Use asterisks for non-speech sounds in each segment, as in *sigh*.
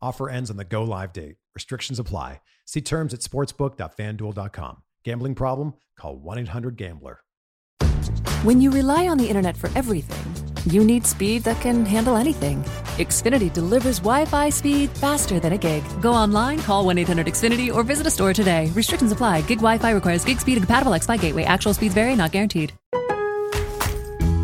Offer ends on the go live date. Restrictions apply. See terms at sportsbook.fanduel.com. Gambling problem? Call 1 800 Gambler. When you rely on the internet for everything, you need speed that can handle anything. Xfinity delivers Wi Fi speed faster than a gig. Go online, call 1 800 Xfinity, or visit a store today. Restrictions apply. Gig Wi Fi requires gig speed and compatible X Fi gateway. Actual speeds vary, not guaranteed.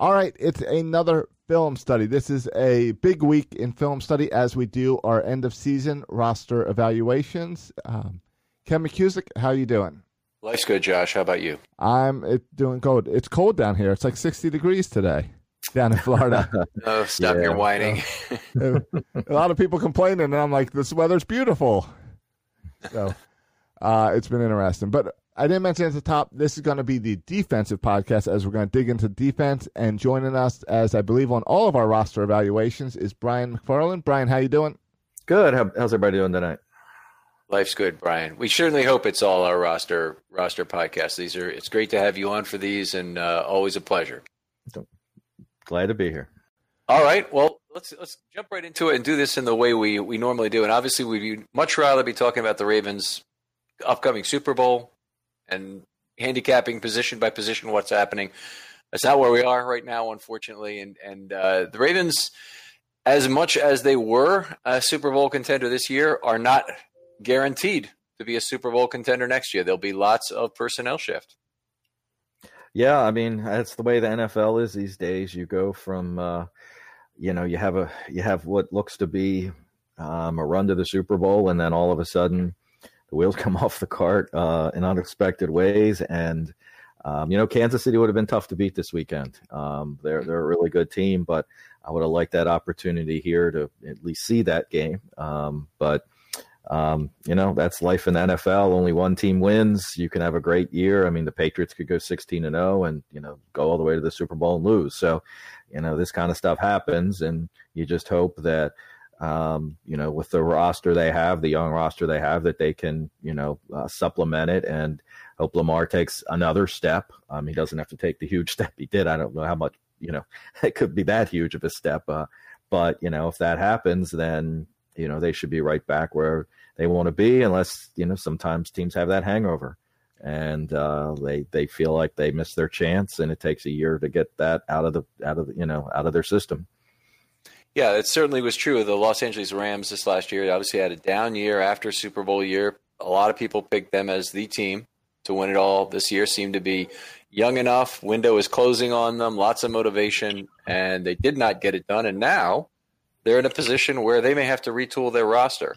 All right, it's another film study. This is a big week in film study as we do our end of season roster evaluations. Um, Ken McKusick, how you doing? Life's good, Josh. How about you? I'm it, doing good. It's cold down here. It's like 60 degrees today down in Florida. *laughs* oh, stop yeah, your whining. *laughs* a lot of people complaining, and I'm like, this weather's beautiful. So uh, it's been interesting. But I didn't mention at the top, this is going to be the defensive podcast as we're going to dig into defense. And joining us, as I believe on all of our roster evaluations, is Brian McFarland. Brian, how you doing? Good. How, how's everybody doing tonight? Life's good, Brian. We certainly hope it's all our roster roster podcasts. These are. It's great to have you on for these, and uh, always a pleasure. Glad to be here. All right. Well, let's let's jump right into it and do this in the way we we normally do. And obviously, we'd much rather be talking about the Ravens' upcoming Super Bowl and handicapping position by position what's happening. That's not where we are right now, unfortunately. And and uh, the Ravens, as much as they were a Super Bowl contender this year, are not guaranteed to be a Super Bowl contender next year. There'll be lots of personnel shift. Yeah, I mean that's the way the NFL is these days. You go from, uh, you know, you have a you have what looks to be um, a run to the Super Bowl, and then all of a sudden the wheels come *laughs* off the cart uh, in unexpected ways. And um, you know, Kansas City would have been tough to beat this weekend. Um, they're they're a really good team, but I would have liked that opportunity here to at least see that game. Um, but um, you know, that's life in the NFL. Only one team wins. You can have a great year. I mean, the Patriots could go 16 and 0 and, you know, go all the way to the Super Bowl and lose. So, you know, this kind of stuff happens. And you just hope that, um, you know, with the roster they have, the young roster they have, that they can, you know, uh, supplement it and hope Lamar takes another step. Um, he doesn't have to take the huge *laughs* step he did. I don't know how much, you know, *laughs* it could be that huge of a step. Uh, but, you know, if that happens, then, you know, they should be right back where they want to be, unless, you know, sometimes teams have that hangover and uh, they they feel like they missed their chance, and it takes a year to get that out of the out of the, you know out of their system. Yeah, it certainly was true of the Los Angeles Rams this last year. They obviously had a down year after Super Bowl year. A lot of people picked them as the team to win it all this year. Seemed to be young enough. Window is closing on them. Lots of motivation, and they did not get it done. And now they're in a position where they may have to retool their roster.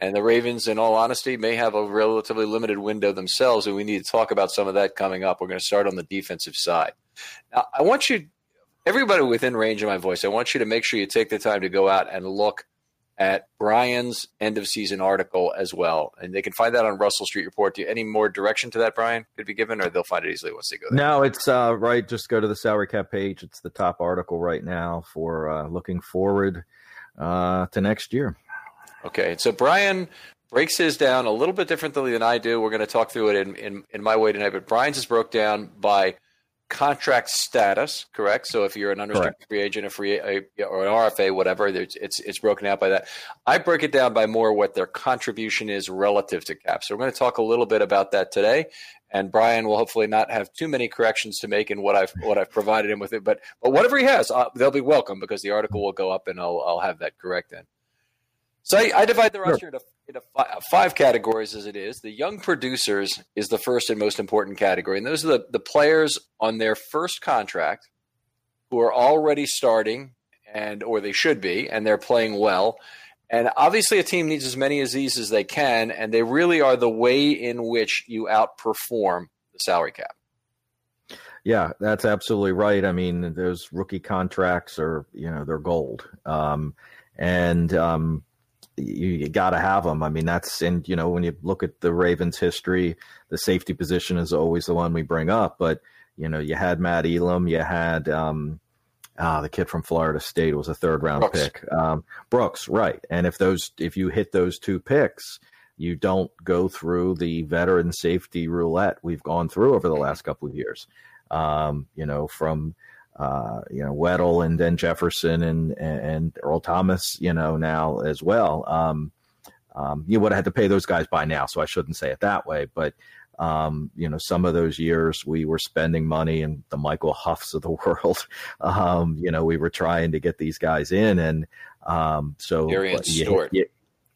And the Ravens, in all honesty, may have a relatively limited window themselves, and we need to talk about some of that coming up. We're going to start on the defensive side. Now, I want you, everybody within range of my voice, I want you to make sure you take the time to go out and look at Brian's end of season article as well. And they can find that on Russell Street Report. Do you, any more direction to that, Brian, could be given, or they'll find it easily once they go there? No, it's uh, right. Just go to the salary cap page. It's the top article right now for uh, looking forward uh, to next year. Okay, so Brian breaks his down a little bit differently than I do. We're going to talk through it in, in, in my way tonight, but Brian's is broke down by contract status, correct? So if you're an unrestricted correct. free agent, a free a, or an RFA, whatever, it's it's broken out by that. I break it down by more what their contribution is relative to cap. So we're going to talk a little bit about that today, and Brian will hopefully not have too many corrections to make in what I've what I've provided him with it. But but whatever he has, uh, they'll be welcome because the article will go up and I'll I'll have that correct then. So I, I divide the roster sure. into, into five, five, categories as it is. The young producers is the first and most important category. And those are the, the players on their first contract who are already starting and or they should be, and they're playing well. And obviously a team needs as many of these as they can, and they really are the way in which you outperform the salary cap. Yeah, that's absolutely right. I mean, those rookie contracts are, you know, they're gold. Um, and um, you, you got to have them. I mean, that's and you know when you look at the Ravens' history, the safety position is always the one we bring up. But you know, you had Matt Elam, you had um, ah, the kid from Florida State was a third round Brooks. pick, um, Brooks, right? And if those if you hit those two picks, you don't go through the veteran safety roulette we've gone through over the last couple of years. Um, you know, from uh, you know, Weddle and then Jefferson and, and Earl Thomas, you know, now as well. Um, um, you would have had to pay those guys by now, so I shouldn't say it that way. But um, you know, some of those years we were spending money, and the Michael Huffs of the *laughs* world, um, you know, we were trying to get these guys in, and um, so yeah, yeah,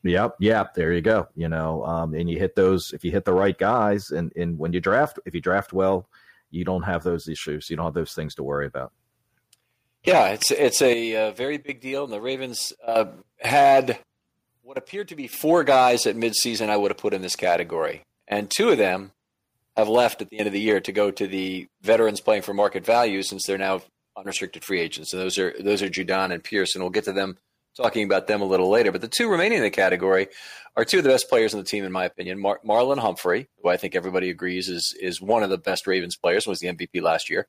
Yep, yep. There you go. You know, um, and you hit those if you hit the right guys, and and when you draft, if you draft well, you don't have those issues. You don't have those things to worry about. Yeah, it's it's a, uh, very big deal, and the Ravens uh, had what appeared to be four guys at midseason I would have put in this category, and two of them have left at the end of the year to go to the veterans playing for market value since they're now unrestricted free agents. And those are those are Judon and Pierce, and we'll get to them talking about them a little later. But the two remaining in the category are two of the best players on the team, in my opinion. Mar- Marlon Humphrey, who I think everybody agrees is is one of the best Ravens players, was the MVP last year,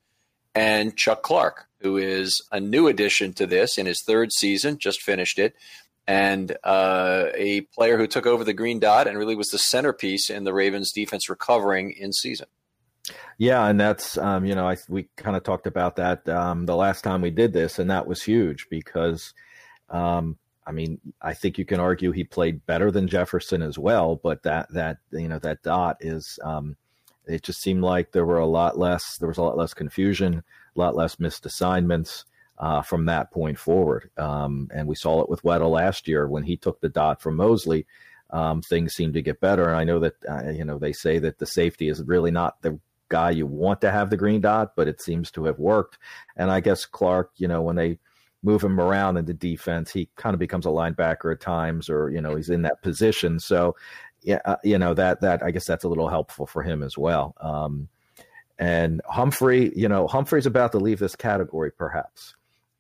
and Chuck Clark, who is a new addition to this in his third season, just finished it, and uh, a player who took over the green dot and really was the centerpiece in the Ravens' defense recovering in season. Yeah, and that's um, you know I, we kind of talked about that um, the last time we did this, and that was huge because um, I mean I think you can argue he played better than Jefferson as well, but that that you know that dot is um, it just seemed like there were a lot less there was a lot less confusion, a lot less missed assignments. Uh, from that point forward, um, and we saw it with Weddle last year when he took the dot from Mosley. Um, things seem to get better. And I know that uh, you know they say that the safety is really not the guy you want to have the green dot, but it seems to have worked. And I guess Clark, you know, when they move him around in the defense, he kind of becomes a linebacker at times, or you know, he's in that position. So, yeah, uh, you know that that I guess that's a little helpful for him as well. Um, and Humphrey, you know, Humphrey's about to leave this category, perhaps.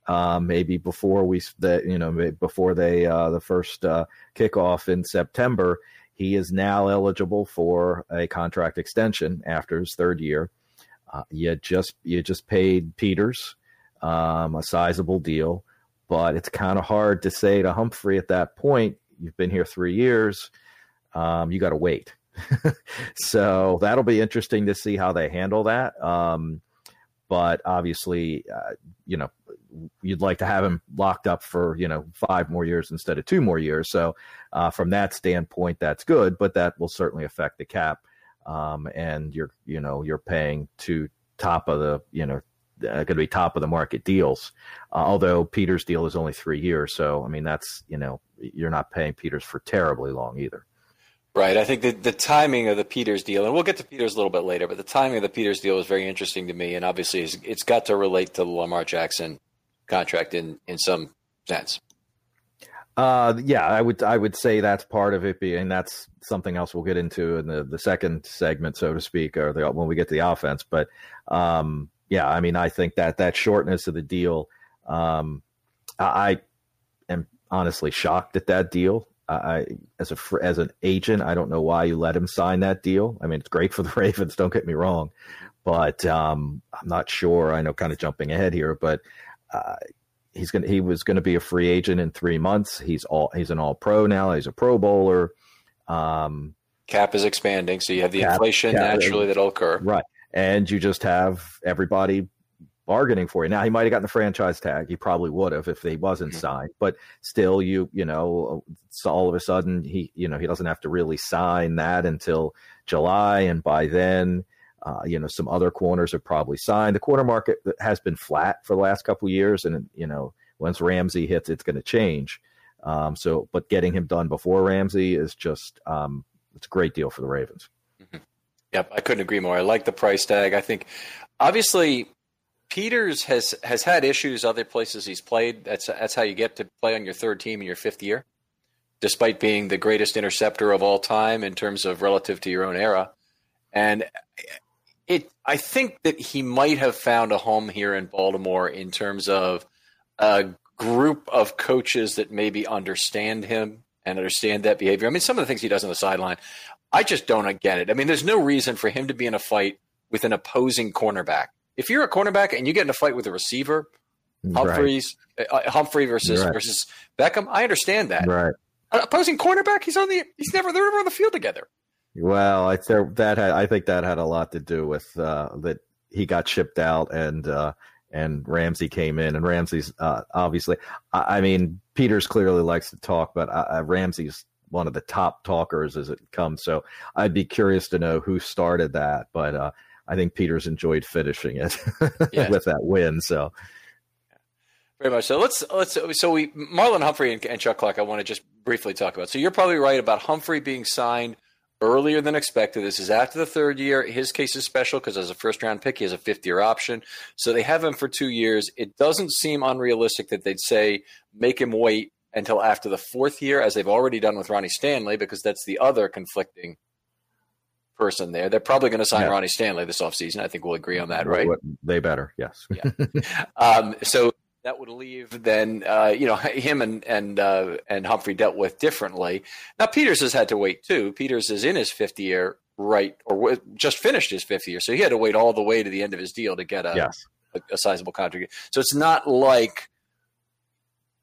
Uh, maybe before we, the, you know, before they uh, the first uh, kickoff in September, he is now eligible for a contract extension after his third year. Uh, you just you just paid Peters um, a sizable deal, but it's kind of hard to say to Humphrey at that point. You've been here three years. Um, you got to wait. *laughs* so that'll be interesting to see how they handle that. Um, but obviously, uh, you know, you'd like to have him locked up for you know five more years instead of two more years. So uh, from that standpoint, that's good, but that will certainly affect the cap. Um, and you're you know you're paying to top of the you know uh, going to be top of the market deals. Uh, although Peters' deal is only three years, so I mean that's you know you're not paying Peters for terribly long either. Right. I think the, the timing of the Peters deal, and we'll get to Peters a little bit later, but the timing of the Peters deal is very interesting to me, and obviously it's, it's got to relate to the Lamar Jackson contract in in some sense. Uh, yeah, I would I would say that's part of it, being that's something else we'll get into in the, the second segment, so to speak, or the, when we get to the offense. But um, yeah, I mean, I think that that shortness of the deal, um, I am honestly shocked at that deal. I as a as an agent, I don't know why you let him sign that deal. I mean, it's great for the *laughs* Ravens. Don't get me wrong, but um, I'm not sure. I know, kind of jumping ahead here, but uh, he's gonna he was going to be a free agent in three months. He's all he's an all pro now. He's a Pro Bowler. Um, cap is expanding, so you have the cap, inflation cap, naturally that'll occur, right? And you just have everybody bargaining for you. Now he might have gotten the franchise tag. He probably would have if he wasn't mm-hmm. signed. But still, you you know, so all of a sudden he you know he doesn't have to really sign that until July, and by then uh, you know, some other corners are probably signed. The corner market has been flat for the last couple of years, and you know, once Ramsey hits, it's going to change. Um, so, but getting him done before Ramsey is just um, it's a great deal for the Ravens. Mm-hmm. Yep, I couldn't agree more. I like the price tag. I think, obviously, Peters has has had issues other places he's played. That's that's how you get to play on your third team in your fifth year, despite being the greatest interceptor of all time in terms of relative to your own era. And it I think that he might have found a home here in Baltimore in terms of a group of coaches that maybe understand him and understand that behavior. I mean, some of the things he does on the sideline, I just don't get it. I mean, there's no reason for him to be in a fight with an opposing cornerback. If you're a cornerback and you get in a fight with a receiver, Humphreys, right. uh, Humphrey versus right. versus Beckham, I understand that. Right. An opposing cornerback, he's on the he's never they're never on the field together. Well, I there that had, I think that had a lot to do with uh, that he got shipped out and uh, and Ramsey came in and Ramsey's uh, obviously I, I, mean Peters clearly likes to talk, but uh, uh, Ramsey's one of the top talkers as it comes. So I'd be curious to know who started that, but uh, I think Peters enjoyed finishing it *laughs* yeah. with that win. So. Very much so. Let's let's so we Marlon Humphrey and, and Chuck Clark. I want to just briefly talk about. So you're probably right about Humphrey being signed earlier than expected. This is after the third year. His case is special because as a first round pick, he has a fifth year option. So they have him for two years. It doesn't seem unrealistic that they'd say make him wait until after the fourth year, as they've already done with Ronnie Stanley, because that's the other conflicting person there. They're probably going to sign yeah. Ronnie Stanley this offseason. I think we'll agree on that, right? They better, yes. yeah. *laughs* Um, so that would leave then uh, you know *laughs* him and and uh, and Humphrey dealt with differently. Now Peters has had to wait too. Peters is in his fifth year, right, or just finished his fifth year, so he had to wait all the way to the end of his deal to get a yes. a, a sizable contract. So it's not like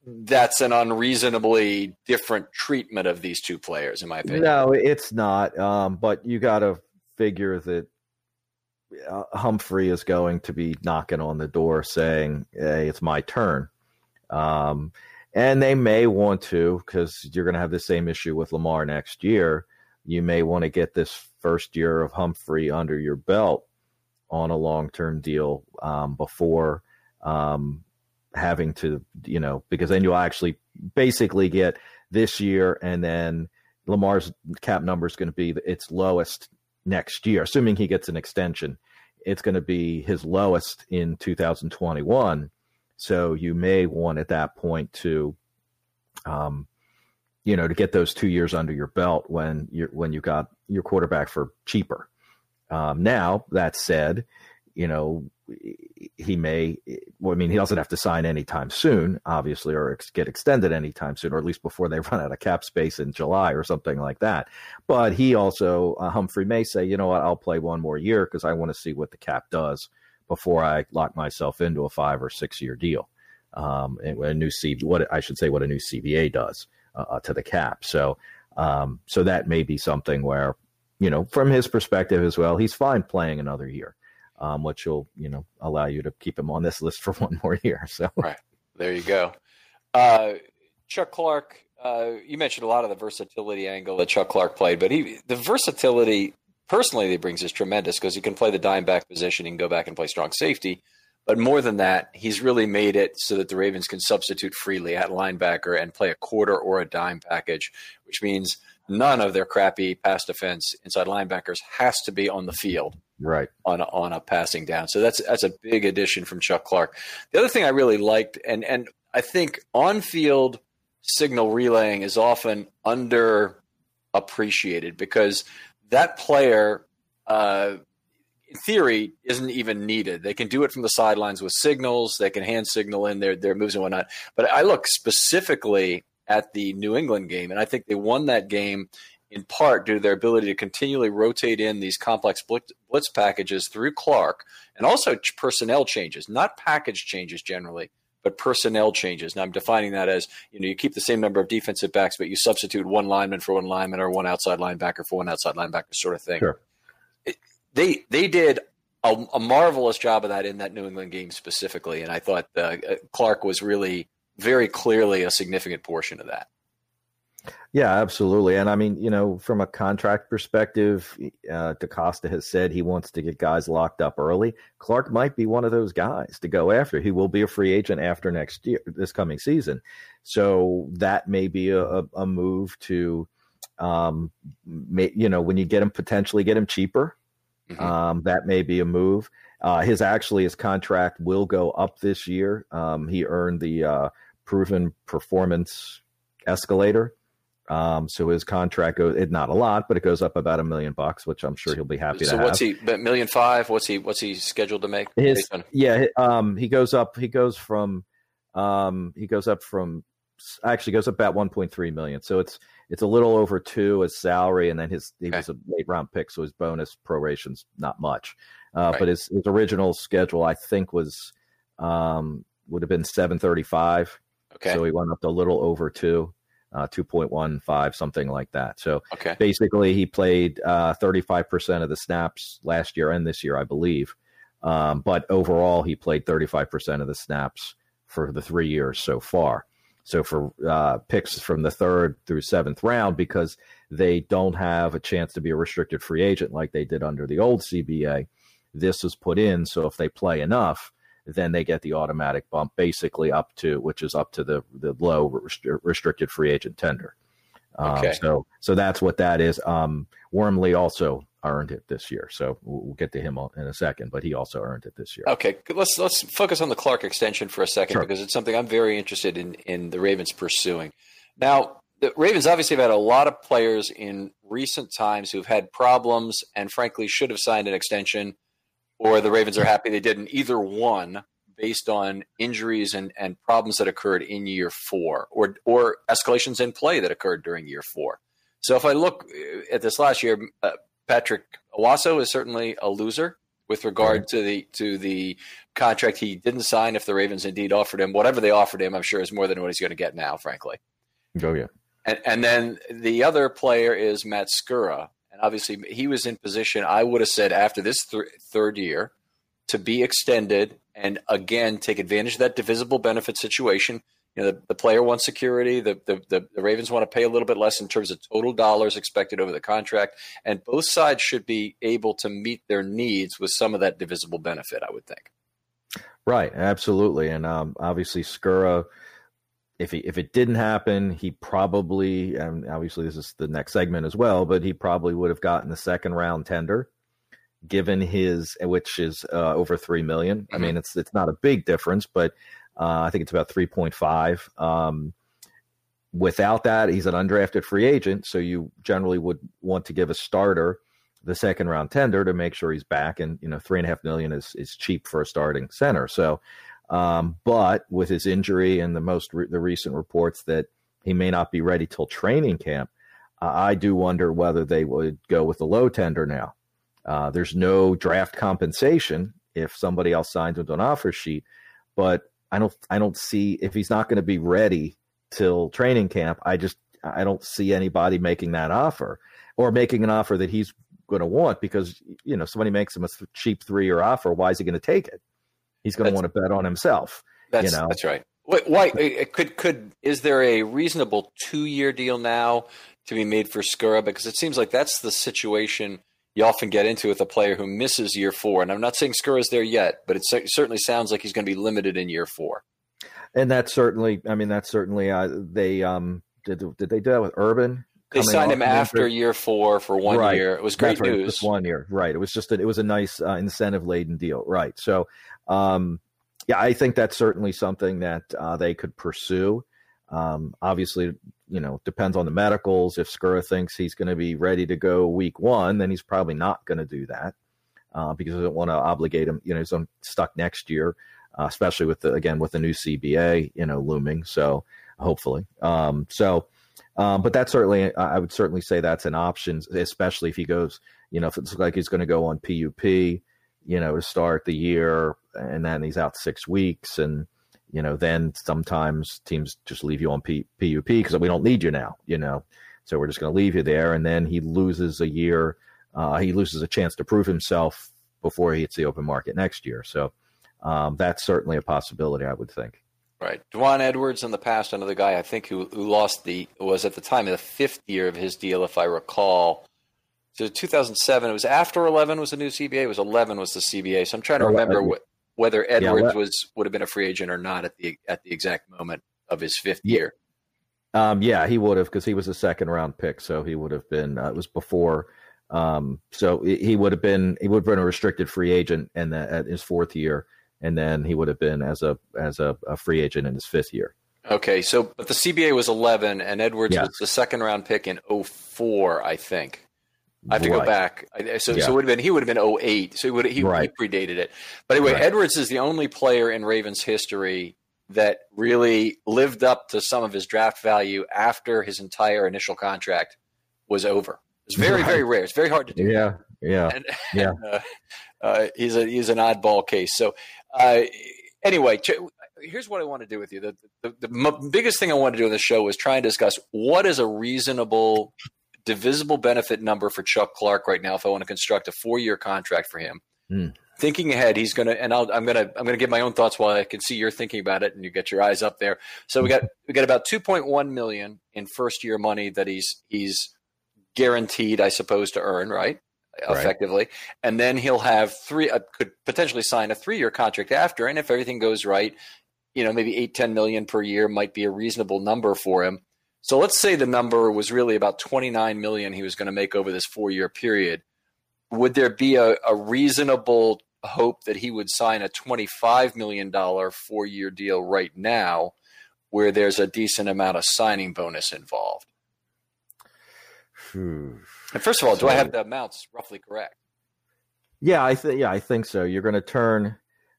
that's an unreasonably different treatment of these two players, in my opinion. No, it's not. Um, but you got to figure that uh, Humphrey is going to be knocking on the door saying, "Hey, it's my turn," um, and they may want to because you're going to have the same issue with Lamar next year. You may want to get this first year of Humphrey under your belt on a long-term deal um, before um, having to, you know, because then you'll actually basically get this year and then Lamar's cap number is going to be its lowest next year, assuming he gets an extension. It's going to be his lowest in 2021. So you may want at that point to, um, you know, to get those two years under your belt when you when you got your quarterback for cheaper. Um, now that said, you know, he may, well, I mean, he doesn't have to sign anytime soon, obviously, or ex- get extended anytime soon, or at least before they *laughs* run out of cap space in July or something like that. But he also, uh, Humphrey may say, you know what, I'll play one more year because I want to see what the cap does before I lock myself into a five or six year deal. Um, and a new C, what I should say, what a new CBA does uh, uh, to the cap. So, um, so that may be something where, you know, from his perspective as well, he's fine playing another year um, which will you know allow you to keep him on this *laughs* list for one more year. So right there you go. Uh, Chuck Clark, uh, you mentioned a lot of the versatility angle that Chuck Clark played, but he the versatility personally that he brings is tremendous because he can play the dime back position, he can go back and play strong safety. But more than that, he's really made it so that the Ravens can substitute freely at linebacker and play a quarter or a dime package, which means none of their crappy pass defense inside linebackers has to be on the field right on a, on a passing down. So that's that's a big addition from Chuck Clark. The other thing I really liked, and and I think on field signal relaying is often underappreciated because that player. Uh, in theory, isn't even needed. They can do it from the sidelines with signals. They can hand signal in their their moves and whatnot. But I look specifically at the New England game. And I think they won that game in part due to their ability to continually rotate in these complex blitz packages through Clark and also personnel changes, not package changes generally, but personnel changes. Now I'm defining that as you know you keep the same number of defensive backs, but you substitute one lineman for one lineman or one outside linebacker for one outside linebacker, sort of thing. Sure. It, they they did a, a, marvelous job of that in that New England game specifically, and I thought uh, Clark was really very clearly a significant portion of that. Yeah, absolutely. And I mean, you know, from a contract perspective, uh, DeCosta has said he wants to get guys locked up early. Clark might be one of those guys to go after. He will be a free agent after next year, this coming season. So that may be a, a move to, um, may, you know, when you get him potentially get him cheaper, mm-hmm. um, that may be a move. Uh, his actually his contract will go up this year. Um, he earned the uh, proven performance escalator. Um, so his contract goes it, not a lot, but it goes up about a million bucks, which I'm sure he'll be happy so to So what's have. he million five? What's he what's he scheduled to make? His, yeah, um, he goes up. He goes from um, he goes up from actually goes up about 1.3 million. So it's it's a little over two as salary, and then his he okay. was a late round pick, so his bonus proration's not much. Uh, right. But his his original schedule, I think, was um, would have been 735. Okay. So he went up to a little over two, uh, 2.15, something like that. So okay. basically, he played uh, 35% of the snaps last year and this year, I believe. Um, but overall, he played 35% of the snaps for the three years so far. So for uh, picks from the third through seventh round, because they don't have a chance to be a restricted free agent like they did under the old CBA, this is put in. So if they play enough, then they get the automatic bump basically up to which is up to the the low restricted free agent tender. Um, okay. So so that's what that is. Um, Wormley also earned it this year, so we'll get to him in a second. But he also earned it this year. Okay, let's let's focus on the Clark extension for a second sure. because it's something I'm very interested in in the Ravens pursuing. Now, the Ravens obviously have had a lot of players in recent times who've had problems and frankly should have signed an extension or the Ravens are happy they didn't. Either one, based on injuries and, and problems that occurred in year four or, or escalations in play that occurred during year four. So if I look uh, at this last year, uh, Patrick Onwuasor is certainly a loser with regard to the to the contract he didn't sign. If the Ravens indeed offered him whatever they offered him, I'm sure is more than what he's going to get now. Frankly. Oh yeah. And, and then the other player is Matt Skura, and obviously he was in position. I would have said after this th- third year to be extended and again take advantage of that divisible benefit situation you know, the, the player wants security. The, the, the, Ravens want to pay a little bit less in terms of total dollars expected over the contract. And both sides should be able to meet their needs with some of that divisible benefit, I would think. Right. Absolutely. And um, obviously, Skura, if, he, if it didn't happen, he probably, and obviously this is the next segment as well, but he probably would have gotten the second round tender given his which is uh, over 3 million. Mm-hmm. I mean it's it's not a big difference but uh, I think it's about 3.5. Um, without that, he's an undrafted free agent. So you generally would want to give a starter the second round tender to make sure he's back. And, you know, three and a half million is, is cheap for a starting center. So, um, but with his injury and the most, re- the recent reports that he may not be ready till training camp, uh, I do wonder whether they would go with the low tender now. Uh, there's no draft compensation if somebody else signs with an offer sheet, but I don't I don't see if he's not going to be ready till training camp. I just I don't see anybody making that offer or making an offer that he's going to want because you know somebody makes him a th- cheap three year offer. Why is he going to take it? He's going to want to bet on himself. That's you know? that's right. Wait, why could could is there a reasonable two year deal now to be made for Skura? Because it seems like that's the situation you often get into with a player who misses year four. And I'm not saying is there yet, but it certainly sounds like he's going to be limited in year four. And that's certainly, I mean, that's certainly, uh, they, um, did, did they do that with Urban? They signed him after year four for one right. year. It was great right. news. one year, right? It was just a, it was a nice uh, incentive laden deal, right? So, um, yeah, I think that's certainly something that uh, they could pursue. Um, obviously, you know, depends on the medicals. If Skura thinks he's going to be ready to go week one, then he's probably not going to do that uh, because he doesn't want to obligate him. You know, he's stuck next year, uh, especially with the again with the new CBA, you know, looming. So hopefully, um, so. Um, but that's certainly, I would certainly say that's an option, especially if he goes, you know, if it looks like he's going to go on PUP, you know, to start the year, and then he's out six weeks, and you know, then sometimes teams just leave you on P- PUP because we don't need you now, you know. So we're just going to leave you there, and then he loses a year. Uh, he loses a chance to prove himself before he hits the open market next year. So um, that's certainly a possibility, I would think. Right, Dwan Edwards in the past, another guy I think who who lost the was at the time the fifth year of his deal, if I recall. So 2007, it was after 11 was the new CBA. It was 11 was the CBA. So I'm trying to remember whether Edwards yeah, was would have been a free agent or not at the at the exact moment of his fifth yeah. year. Um, yeah, he would have because he was a second round pick, so he would have been. Uh, it was before, um, so he would have been he would have been a restricted free agent and at his fourth year, and then he would have been as a as a, a free agent in his fifth year. Okay, so but the CBA was eleven, and Edwards was the second round pick in 04, I think. I have to right. go back. So, yeah. so would have been he would have been 08. So he would he, right. he predated it. But anyway, right. Edwards is the only player in Ravens history that really lived up to some of his draft value after his entire initial contract was over. It's very very rare. It's very hard to do. Yeah, yeah, and, *laughs* yeah. And, uh, uh, he's a he's an oddball case. So uh, anyway. here's what I want to do with you. The, the, the, the biggest thing I want to do in the show is try and discuss what is a reasonable divisible benefit number for Chuck Clark right now if I want to construct a four year contract for him. Mm. Thinking ahead, he's gonna and i am gonna I'm gonna give my own thoughts while I can see you're thinking about it and you get your eyes up there. So we got *laughs* we got about 2.1 million in first year money that he's he's guaranteed, I suppose, to earn right, right. effectively, and then he'll have three uh, could potentially sign a three year contract after, and if everything goes right, you know maybe eight ten million per year might be a reasonable number for him. So let's say the number was really about 29 million he was going to make over this four year period. Would there be a, a reasonable hope that he would sign a $25 million four year deal right now where there's a decent amount of signing bonus involved? Hmm. And first of all, do I have the amounts roughly correct? Yeah, I think yeah, I think so. You're going to turn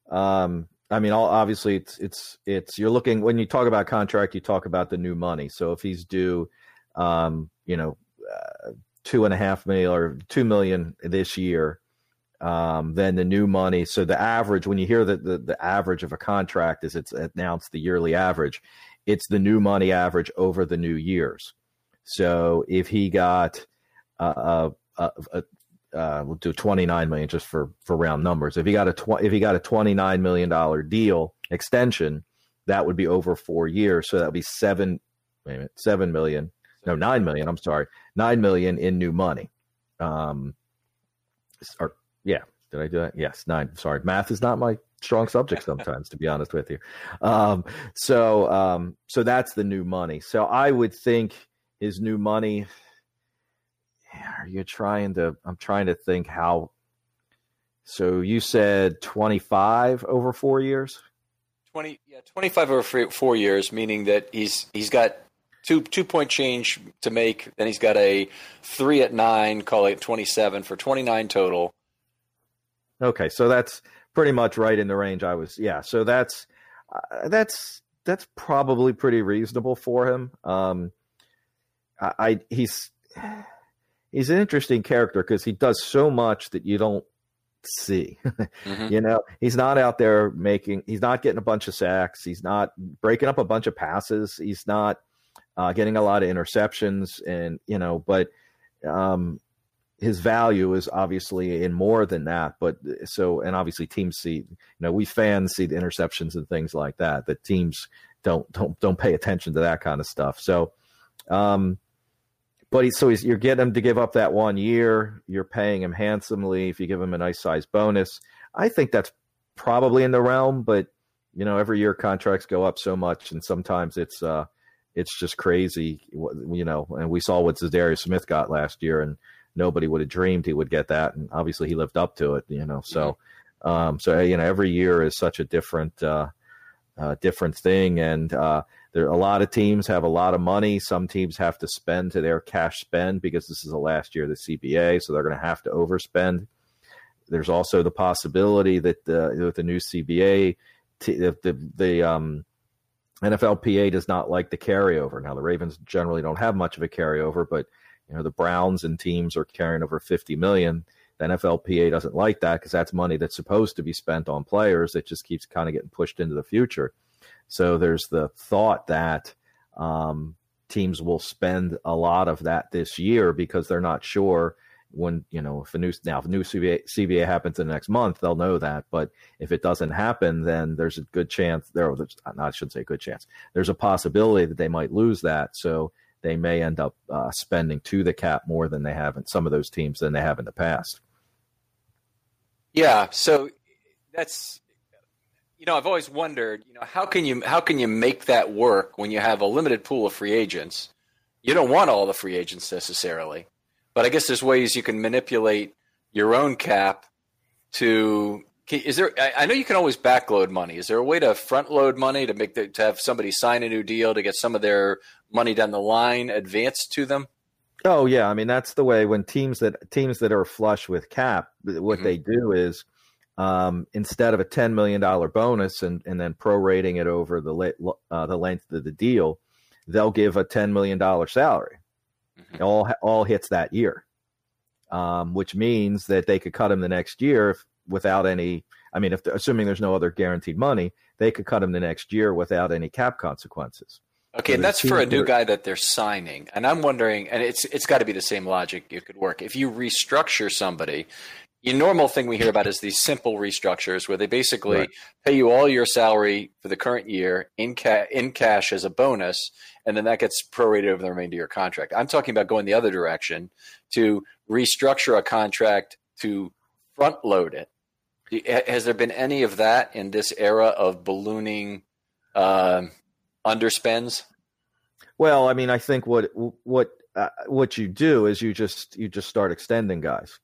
um, I mean, obviously, it's it's it's you're looking when you talk about contract, you talk about the new money. So if he's due, um, you know, uh, two and a half million or two million this year, um, then the new money. So the average, when you hear that the, the average of a contract is it's announced the yearly average, it's the new money average over the new years. So if he got uh, uh, uh, uh, we'll do 29 million just for for round numbers. If he got a tw- if he got a 29 million dollar deal extension, that would be over four years. So that would be seven, wait a minute, seven million, no, nine million. I'm sorry, nine million in new money. Um, or yeah, did I do that? Yes, nine. Sorry, math is not my strong subject sometimes, to be honest with you. Um, so um, so that's the new money. So I would think his new money are you trying to? I'm trying to think how. So you said 25 over four years. 20, yeah, 25 over four years, meaning that he's he's got two two point change to make. Then he's got a three at nine, call it 27 for 29 total. Okay, so that's pretty much right in the range I was. Yeah, so that's uh, that's that's probably pretty reasonable for him. Um, I, I he's he's an interesting character because he does so much that you don't see. mm-hmm. You know, he's not out there making, he's not getting a bunch of sacks. He's not breaking up a bunch of passes. He's not uh, getting a lot of interceptions. And, you know, but um, his value is obviously in more than that. But so, and obviously teams see, you know, we fans see the interceptions and things like that, that teams don't, don't, don't pay attention to that kind of stuff. So, um, but he, so he's, you're getting him to give up that one year. You're paying him handsomely if you give him a nice size bonus. I think that's probably in the realm, but you know, every year contracts go up so much, and sometimes it's uh, it's just crazy. You know, and we saw what Za'Darius Smith got last year, and nobody would have dreamed he would get that, and obviously he lived up to it. You know, so um, so you know, every year is such a different uh, uh, different thing, and uh, there a lot of teams have a lot of money. Some teams have to spend to their cash spend because this is the last year of the CBA, so they're going to have to overspend. There's also the possibility that the, with the new CBA, the the, the um, NFLPA does not like the carryover. Now the Ravens generally don't have much of a carryover, but you know the Browns and teams are carrying over 50 million. The NFLPA doesn't like that because that's money that's supposed to be spent on players that just keeps kind of getting pushed into the future. So there's the thought that um, teams will spend a lot of that this year because they're not sure when you know if a new now if a new CBA, CBA happens in the next month they'll know that. But if it doesn't happen then there's a good chance there not I shouldn't say good chance there's a possibility that they might lose that. So they may end up uh, spending to the cap more than they have in some of those teams than they have in the past. Yeah. So that's you know, I've always wondered, you know, how can you how can you make that work when you have a limited pool of free agents? You don't want all the free agents necessarily, but I guess there's ways you can manipulate your own cap to. Is there? I know you can always backload money. Is there a way to front load money to make the, to have somebody sign a new deal to get some of their money down the line advanced to them? Oh yeah, I mean that's the way when teams that teams that are flush with cap, what mm-hmm. they do is um, instead of a $10 million bonus and, and then prorating it over the, uh, the length of the deal, they'll give a $10 million salary. Mm-hmm. All, all hits that year, um, which means that they could cut him the next year if, without any. I mean, if assuming there's no other guaranteed money, they could cut him the next year without any cap consequences. Okay, so and that's for a new guy that they're signing. And I'm wondering, and it's it's got to be the same logic it could work. If you restructure somebody, the normal thing we hear about is these simple restructures where they basically right. pay you all your salary for the current year in, ca- in cash as a bonus, and then that gets prorated over the remainder of your contract. I'm talking about going the other direction to restructure a contract to front load it. Has there been any of that in this era of ballooning uh, underspends? Well, I mean, I think what what uh, what you do is you just you just start extending guys.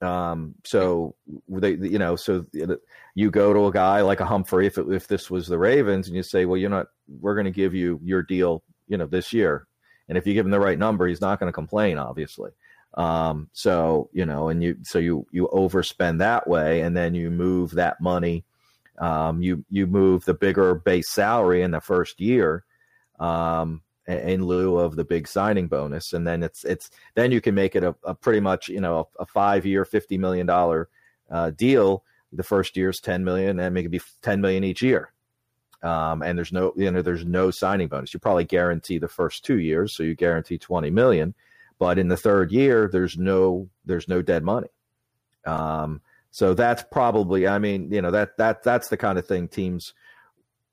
Um, so they, you know, so you go to a guy like a Humphrey, if it, if this was the Ravens, and you say, well, you're not, we're going to give you your deal, you know, this year, and if you give him the right number, he's not going to complain, obviously. Um, so you know, and you so you you overspend that way, and then you move that money um, you you move the bigger base salary in the first year um, in lieu of the big signing bonus, and then it's it's then you can make it a, a pretty much you know a, a five year, fifty million dollar uh, deal. The first year is ten million, and it be ten million each year. Um, and there's no you know there's no signing bonus. You probably guarantee the first two years, so you guarantee twenty million. But in the third year, there's no there's no dead money. Um, so that's probably, I mean, you know, that that that's the kind of thing teams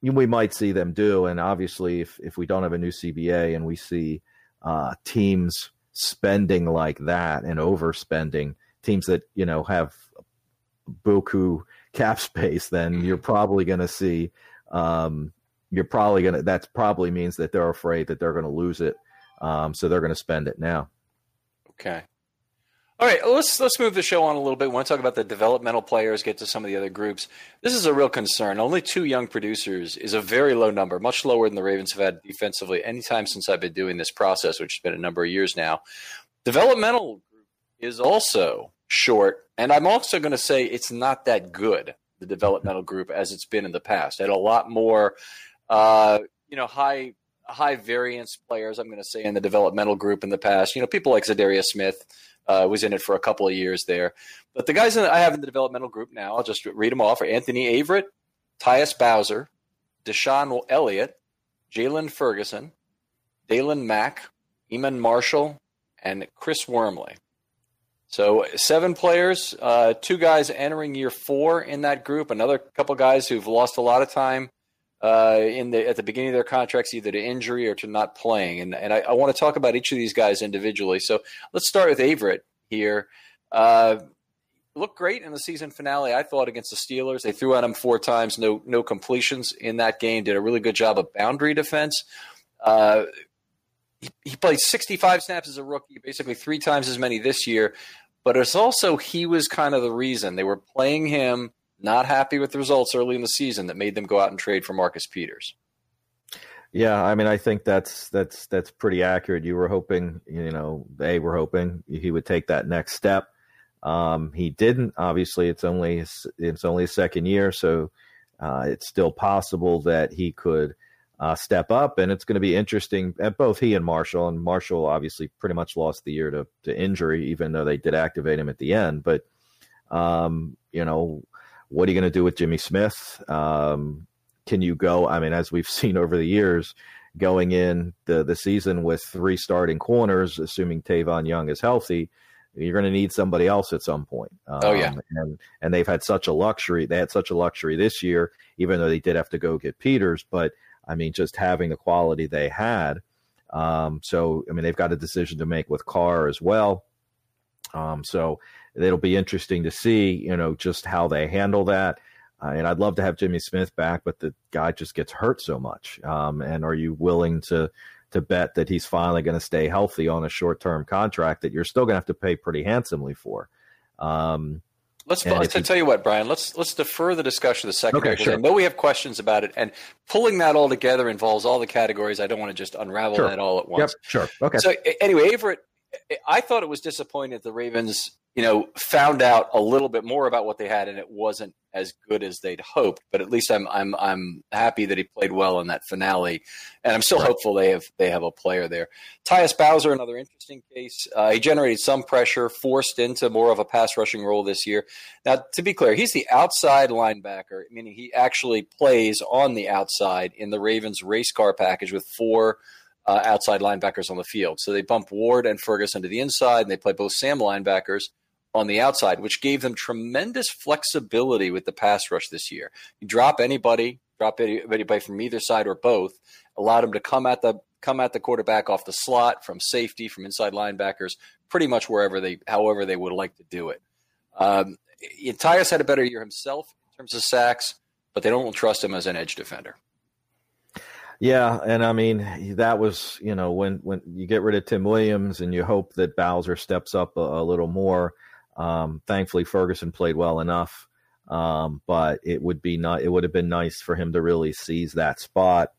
we might see them do. And obviously, if if we don't have a new CBA and we see uh, teams spending like that and overspending, teams that you know have buku cap space, then you're probably going to see. Um, you're probably going to. That probably means that they're afraid that they're going to lose it, um, so they're going to spend it now. Okay. All right, let's let's move the show on a little bit. We want to talk about the developmental players, get to some of the other groups. This is a real concern. Only two young producers is a very low number, much lower than the Ravens have had defensively anytime since I've been doing this process, which has been a number of years now. Developmental group is also short, and I'm also going to say it's not that good. The developmental group as it's been in the past, had a lot more, uh, you know, high high variance players. I'm going to say in the developmental group in the past. You know, people like Za'Darius Smith uh, was in it for a couple of years there. But the guys that I have in the developmental group now, I'll just read them off: are Anthony Averett, Tyus Bowser, DeShon Elliott, Jaylon Ferguson, Daylon Mack, Iman Marshall, and Chris Wormley. So seven players, uh, two guys entering year four in that group. Another couple guys who've lost a lot of time uh, in the at the beginning of their contracts, either to injury or to not playing. And and I, I want to talk about each of these guys individually. So let's start with Averett here. Uh, looked great in the season finale. I thought against the Steelers, they threw at him four times, no no completions in that game. Did a really good job of boundary defense. Uh, he, he played 65 snaps as a rookie, basically three times as many this year. But it's also he was kind of the reason they were playing him not happy with the results early in the season that made them go out and trade for Marcus Peters. Yeah, I mean, I think that's that's that's pretty accurate. You were hoping, you know, they were hoping he would take that next step. Um, he didn't. Obviously, it's only it's only a second year, so uh, it's still possible that he could uh, step up. And it's going to be interesting. At both he and Marshall, and Marshall obviously pretty much lost the year to to injury, even though they did activate him at the end. But um, you know, what are you going to do with Jimmy Smith? Um, can you go? I mean, as we've *laughs* seen over the years, going in the, the season with three starting corners, assuming Tavon Young is healthy, you're going to need somebody else at some point. Um, oh yeah, um, and and they've had such a luxury. They had such a luxury this year, even though they did have to go get Peters. But I mean, just having the quality they had. Um, so I mean, they've got a decision to make with Carr as well. Um, so it'll be interesting to see, you know, just how they handle that. Uh, and I'd love to have Jimmy Smith back, but the guy just gets hurt so much. Um, and are you willing to to bet that he's finally going to stay healthy on a short term contract that you're still going to have to pay pretty handsomely for? Um, Let's to you, tell you what, Brian. Let's let's defer the discussion of the second okay, sure. I know we have questions about it, and pulling that all together involves all the categories. I don't want to just unravel sure. that all at once. Yep, sure. Okay. So anyway, Averett, I thought it was disappointing that the Ravens you know, found out a little bit more about what they had, and it wasn't as good as they'd hoped. But at least I'm I'm I'm happy that he played well in that finale, and I'm still right. hopeful they have they have a player there. Tyus Bowser, another interesting case. Uh, he generated some pressure, forced into more of a pass rushing role this year. Now, to be clear, he's the outside linebacker, meaning he actually plays on the outside in the Ravens race car package with four. Uh, outside linebackers on the field. So they bump Ward and Ferguson to the inside, and they play both Sam linebackers on the outside, which gave them tremendous flexibility with the pass rush this year. You drop anybody, drop anybody from either side or both, allowed them to come at the come at the quarterback off the slot, from safety, from inside linebackers, pretty much wherever they, however they would like to do it. Um, Tyus had a better year himself in terms of sacks, but they don't trust him as an edge defender. Yeah, and I mean that was you know when when you get rid of Tim Williams and you hope that Bowser steps up a, a little more um, thankfully, Ferguson played well enough, um, but it would be not. It would have been nice for him to really seize that spot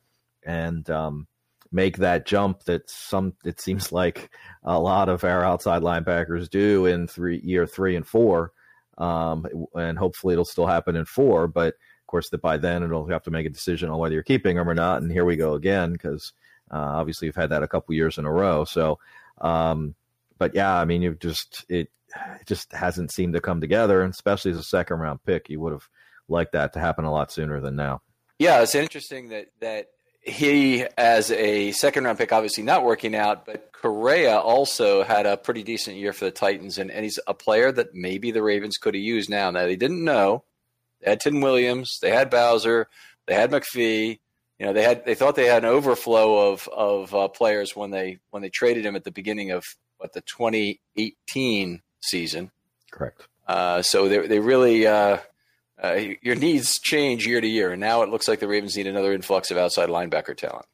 and um, make that jump that some. It seems *laughs* like a lot of our outside linebackers do in three year three and four, um, and hopefully it'll still happen in four. But of course, that by then it'll have to make a decision on whether you're keeping him or not. And here we go again because uh, obviously you've had that a couple years in a row. So, um, but yeah, I mean, you've just it, it just hasn't seemed to come together, and especially as a second round pick, you would have liked that to happen a lot sooner than now. Yeah, it's interesting that that he, as a second round pick, obviously not working out, but Correa also had a pretty decent year for the Titans, and, and he's a player that maybe the Ravens could have used now. Now they didn't know. They had Tim Williams, they had Bowser, they had McPhee. You know, they had they thought they had an overflow of of uh, players when they when they traded him at the beginning of what the 2018 season. Correct. Uh, so they they really uh, uh, your needs change year to year, and now it looks like the Ravens need another influx of outside linebacker talent.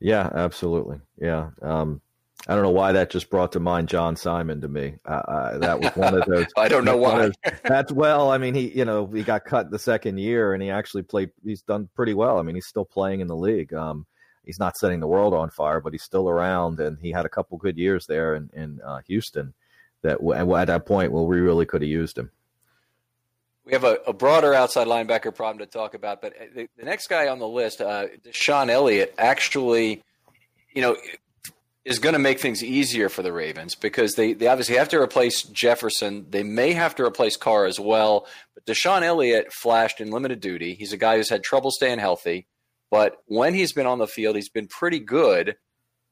Yeah, absolutely. Yeah. Um, I don't know why that just brought to mind John Simon to me. Uh, uh, that was one of those. *laughs* I don't know why. that's well. I mean, he you know he got cut the second year, and he actually played. He's done pretty well. I mean, he's still playing in the league. Um, he's not setting the world on fire, but he's still around, and he had a couple good years there in in uh, Houston. That at that point, well, we really could have used him we have a, a, broader outside linebacker problem to talk about, but uh, the, the next guy on the list, uh, Sean Elliott, actually, you know, is going to make things easier for the Ravens because they, they obviously have to replace Jefferson. They may have to replace Carr as well. But DeShon Elliott flashed in limited duty. He's a guy who's had trouble staying healthy, but when he's been on the field, he's been pretty good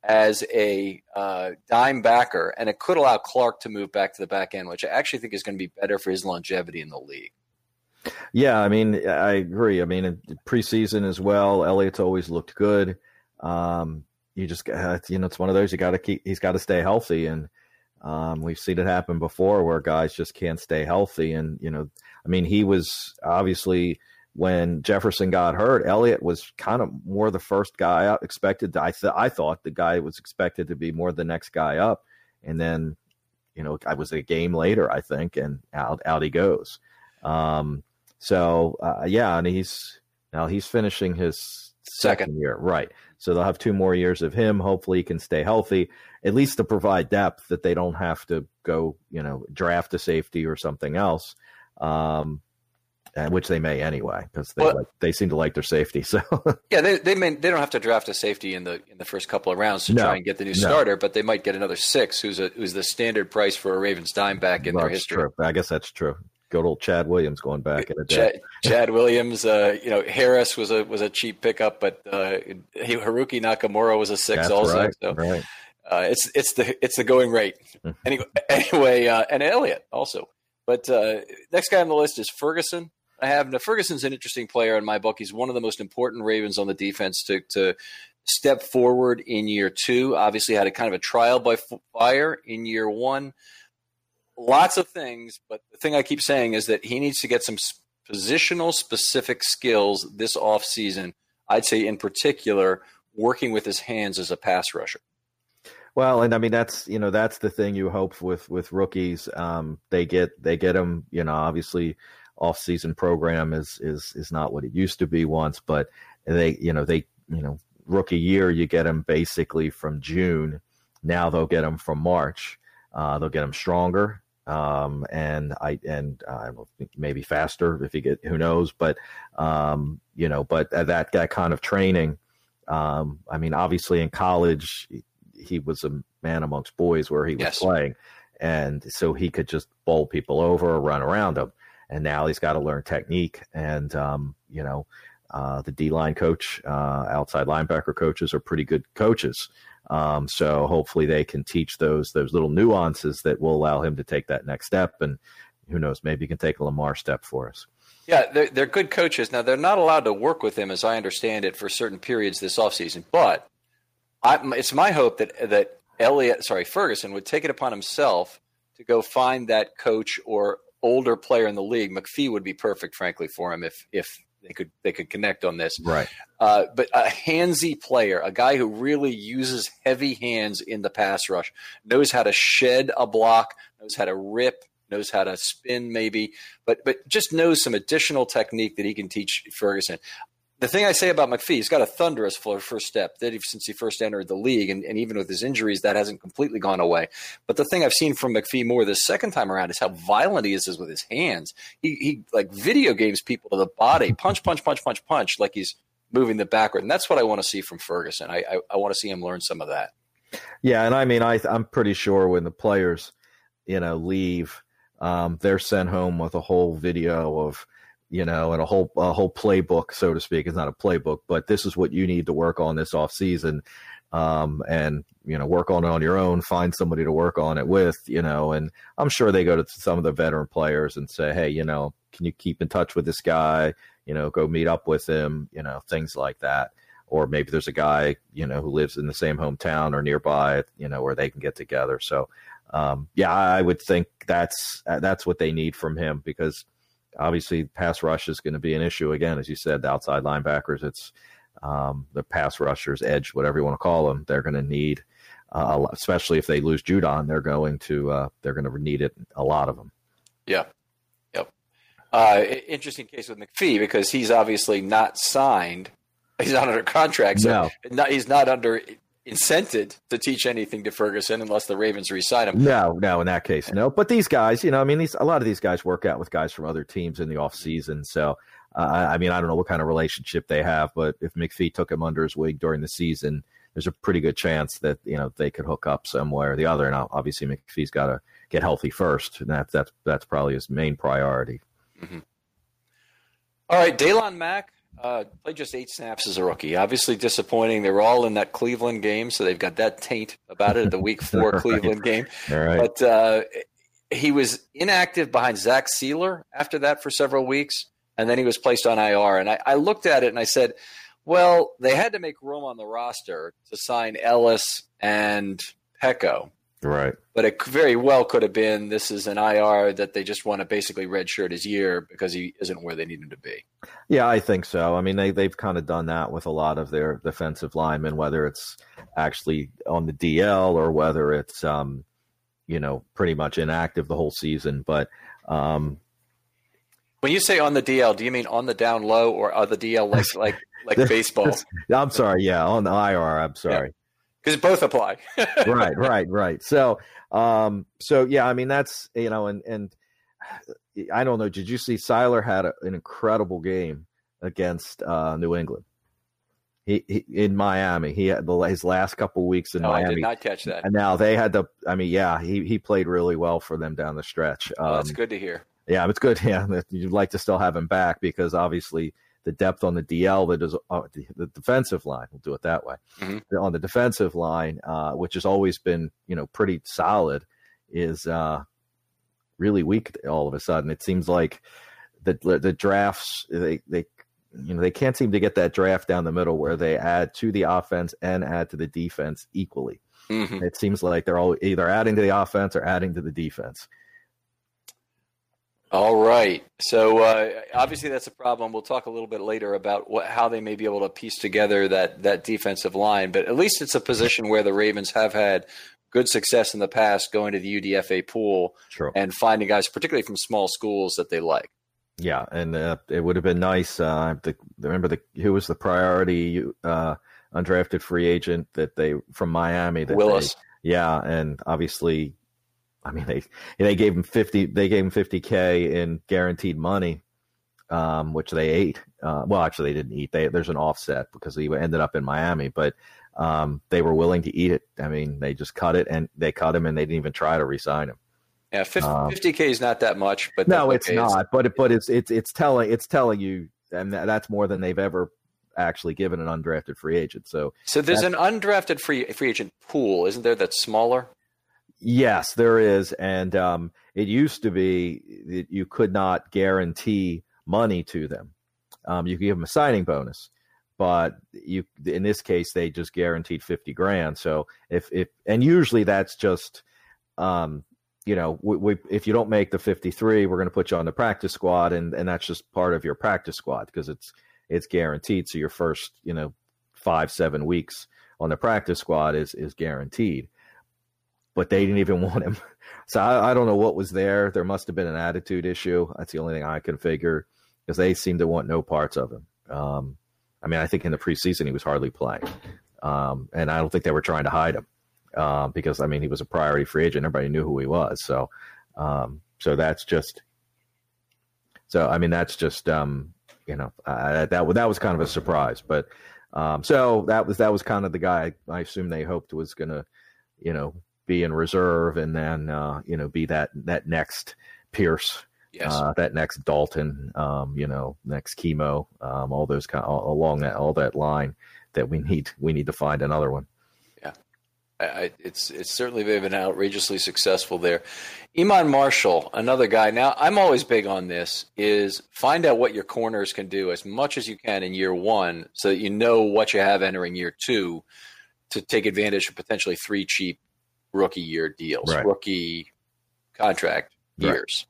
as a uh, dime backer, and it could allow Clark to move back to the back end, which I actually think is going to be better for his longevity in the league. Yeah, I mean, I agree. I mean, preseason as well, Elliott's always looked good. Um, you just, you know, it's one of those you got to keep. He's got to stay healthy, and um, we've seen it happen before where guys just can't stay healthy. And you know, I mean, he was obviously when Jefferson got hurt, Elliott was kind of more the first guy up. Expected, to, I th- I thought the guy was expected to be more the next guy up, and then, you know, I was a game later, I think, and out out he goes. Um, so uh, yeah, and he's now he's finishing his second. second year, right? So they'll have two more years of him. Hopefully, he can stay healthy, at least to provide depth that they don't have to go, you know, draft a safety or something else. Um, which they may anyway because they well, like, they seem to like their safety. *laughs* So yeah, they they may they don't have to draft a safety in the in the first couple of rounds to no, try and get the new no. starter, but they might get another six, who's a who's the standard price for a Ravens dime back in their history. True. I guess that's true good old Chad Williams going back in a day. Chad, *laughs* Chad Williams, uh, you know, Harris was a was a cheap pickup, but uh, Haruki Nakamura was a six That's also. Right, so right. Uh, it's it's the it's the going rate. Mm-hmm. anyway, *laughs* anyway, uh, and Elliott also. But uh, next guy on the list is Ferguson. I have now Ferguson's an interesting player in my book. He's one of the most important Ravens on the defense to to step forward in year two. Obviously, had a kind of a trial by fire in year one lots of things, but the thing I keep saying is that he needs to get some positional specific skills this off season. I'd say in particular working with his hands as a pass rusher. Well, and I mean that's you know that's the thing you hope with with rookies. Um, they get they get them. You know, obviously, off season program is is is not what it used to be once, but they you know they you know rookie year you get them basically from June. Now they'll get them from March. Uh, they'll get them stronger um, and I and uh, maybe faster if you get who knows, but um, you know, but that that kind of training. Um, I mean, obviously in college he was a man amongst boys where he was yes. playing, and so he could just bowl people over or run around them. And now he's got to learn technique, and um, you know, uh, the D line coach, uh, outside linebacker coaches are pretty good coaches. Um, so hopefully they can teach those those little nuances that will allow him to take that next step. And who knows, maybe he can take a Lamar step for us. Yeah, they're, they're good coaches. Now they're not allowed to work with him, as I understand it, for certain periods this offseason. But I, it's my hope that that Elliott, sorry, Ferguson would take it upon himself to go find that coach or older player in the league. McPhee would be perfect, frankly, for him if if they could they could connect on this. Right. Uh, but a handsy player, a guy who really uses heavy hands in the pass rush, knows how to shed a block, knows how to rip, knows how to spin maybe, but but just knows some additional technique that he can teach Ferguson. The thing I say about McPhee, he's got a thunderous first step that since he first entered the league, and, and, even with his injuries, that hasn't completely gone away. But the thing I've seen from McPhee more this second time around is how violent he is with his hands. He, he like video games people to the body, punch, punch, punch, punch, punch, like he's moving the backward, and that's what I want to see from Ferguson. I, I, I want to see him learn some of that. Yeah, and I mean, I I'm pretty sure when the players, you know, leave, um, they're sent home with a whole video of you know, and a whole a whole playbook, so to speak. It's not a playbook, but this is what you need to work on this off season, um, and you know, work on it on your own. Find somebody to work on it with, you know. And I'm sure they go to some of the veteran players and say, hey, you know, can you keep in touch with this guy? You know, go meet up with him. You know, things like that. Or maybe there's a guy, you know, who lives in the same hometown or nearby, you know, where they can get together. So, um, yeah, I would think that's that's what they need from him because obviously pass rush is going to be an issue again, as you said. The outside linebackers, it's um, the pass rushers, edge, whatever you want to call them. They're going to need, uh, especially if they lose Judon, they're going to uh, they're going to need it. A lot of them. Yeah. Yep. Uh, interesting case with McPhee because he's obviously not signed. He's not under contract, so no. not, he's not under incented to teach anything to Ferguson unless the Ravens resign him. No, no, in that case, no. But these guys, you know, I mean, these a lot of these guys work out with guys from other teams in the off season. So, uh, I mean, I don't know what kind of relationship they have, but if McPhee took him under his wing during the season, there's a pretty good chance that you know they could hook up somewhere or the other. And obviously, McPhee's got to get healthy first, and that's that's that's probably his main priority. Mm-hmm. All right, Daylon Mack uh, played just eight snaps as a rookie. Obviously disappointing. They were all in that Cleveland game, so they've got that taint about it. The Week *laughs* Four right. Cleveland game, right. but uh, he was inactive behind Zach Sieler after that for several weeks, and then he was placed on IR. And I, I looked at it and I said, "Well, they had to make room on the roster to sign Ellis and Peko." Right. But it very well could have been this is an IR that they just want to basically redshirt his year because he isn't where they need him to be. Yeah, I think so. I mean, they they've kind of done that with a lot of their defensive linemen, whether it's actually on the DL or whether it's um, you know, pretty much inactive the whole season. But um, when you say on the DL, do you mean on the down low or on the DL like *laughs* like like baseball? *laughs* I'm sorry. Yeah, on the IR. I'm sorry. Yeah because both apply. *laughs* right, right, right. So, um, so yeah, I mean that's you know, and and I don't know. Did you see Sieler had a, an incredible game against uh, New England? He, he, in Miami. He had the, his last couple weeks in no, Miami. I did not catch that. And now they had the. I mean, yeah, he he played really well for them down the stretch. Um, that's good to hear. Yeah, it's good. *laughs* Yeah, you'd like to still have him back because obviously the depth on the DL that is uh, the, the, defensive line. We'll do it that way. Mm-hmm. On the defensive line, uh, which has always been you know pretty solid, is uh, really weak all of a sudden. It seems like the the drafts they they you know they can't seem to get that draft down the middle where they add to the offense and add to the defense equally. Mm-hmm. It seems like they're all either adding to the offense or adding to the defense. All right. So uh, obviously that's a problem. We'll talk a little bit later about what, how they may be able to piece together that that defensive line. But at least it's a position where the Ravens have had good success in the past going to the UDFA pool True. and finding guys, particularly from small schools, that they like. Yeah, and uh, it would have been nice. Uh, to remember the who was the priority uh, undrafted free agent that they from Miami. That Willis. They, yeah, and obviously I mean, they they gave him fifty. They gave him fifty k in guaranteed money, um, which they ate. Uh, well, actually, they didn't eat. They, there's an offset because he ended up in Miami, but um, they were willing to eat it. I mean, they just cut it and they cut him, and they didn't even try to resign him. Yeah, 50, um, k is not that much, but no, it's not. But it, but it's it's it's telling it's telling you, and that's more than they've ever actually given an undrafted free agent. So so there's an undrafted free free agent pool, isn't there? That's smaller. Yes, there is, and um, it used to be that you could not guarantee money to them. Um, you could give them a signing bonus, but you in this case they just guaranteed fifty grand. So if if and usually that's just um, you know we, we, if you don't make the fifty three, we're going to put you on the practice squad, and and that's just part of your practice squad because it's it's guaranteed. So your first you know five seven weeks on the practice squad is is guaranteed but they didn't even *laughs* want him. So I, I, don't know what was there. There must have been an attitude issue. That's the only thing I can figure because they seem to want no parts of him. Um, I mean, I think in the preseason he was hardly playing, um, and I don't think they were trying to hide him uh, because I mean he was a priority free agent. Everybody knew who he was. So, um, so that's just. So I mean that's just um, you know uh, that that was kind of a surprise, but um, so that was that was kind of the guy I assume they hoped was going to, you know, be in reserve and then uh, you know be that that next Pierce Yes. Uh, that next Dalton, um, you know, next chemo, um, all those kind of, along that all that line that we need we need to find another one. Yeah, I, it's it's certainly been outrageously successful there. Iman Marshall, another guy. Now I'm always big on this: is find out what your corners can do as much as you can in year one, so that you know what you have entering year two, to take advantage of potentially three cheap rookie year deals, Right. rookie contract Right. years.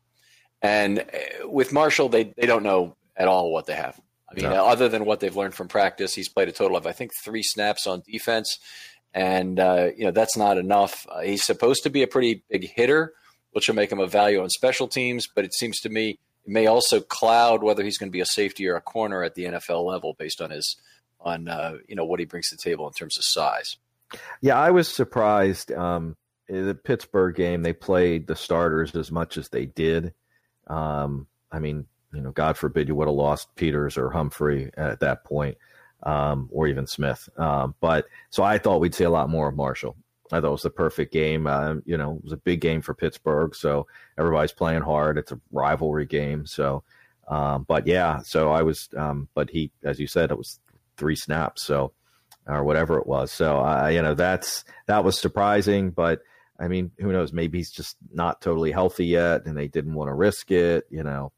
And uh, with Marshall, they, they don't know at all what they have. I mean, No. other than what they've learned from practice, he's played a total of, I think, three snaps on defense. And, uh, you know, that's not enough. Uh, he's supposed to be a pretty big hitter, which will make him a value on special teams. But it seems to me it may also cloud whether he's going to be a safety or a corner at the NFL level based on his, on, uh, you know, what he brings to the table in terms of size. Yeah, I was surprised. Um, in the Pittsburgh game, they played the starters as much as they did. Um, I mean, you know, God forbid you would have lost Peters or Humphrey at that point, um, or even Smith. Um, but so I thought we'd see a lot more of Marshall. I thought it was the perfect game. Uh, you know, it was a big game for Pittsburgh, so everybody's playing hard. It's a rivalry game, so. Um, but yeah, so I was, um, but he, as you said, it was three snaps, so or whatever it was. So I, you know, that's that was surprising, but I mean, who knows? Maybe he's just not totally healthy yet, and they didn't want to risk it. You know,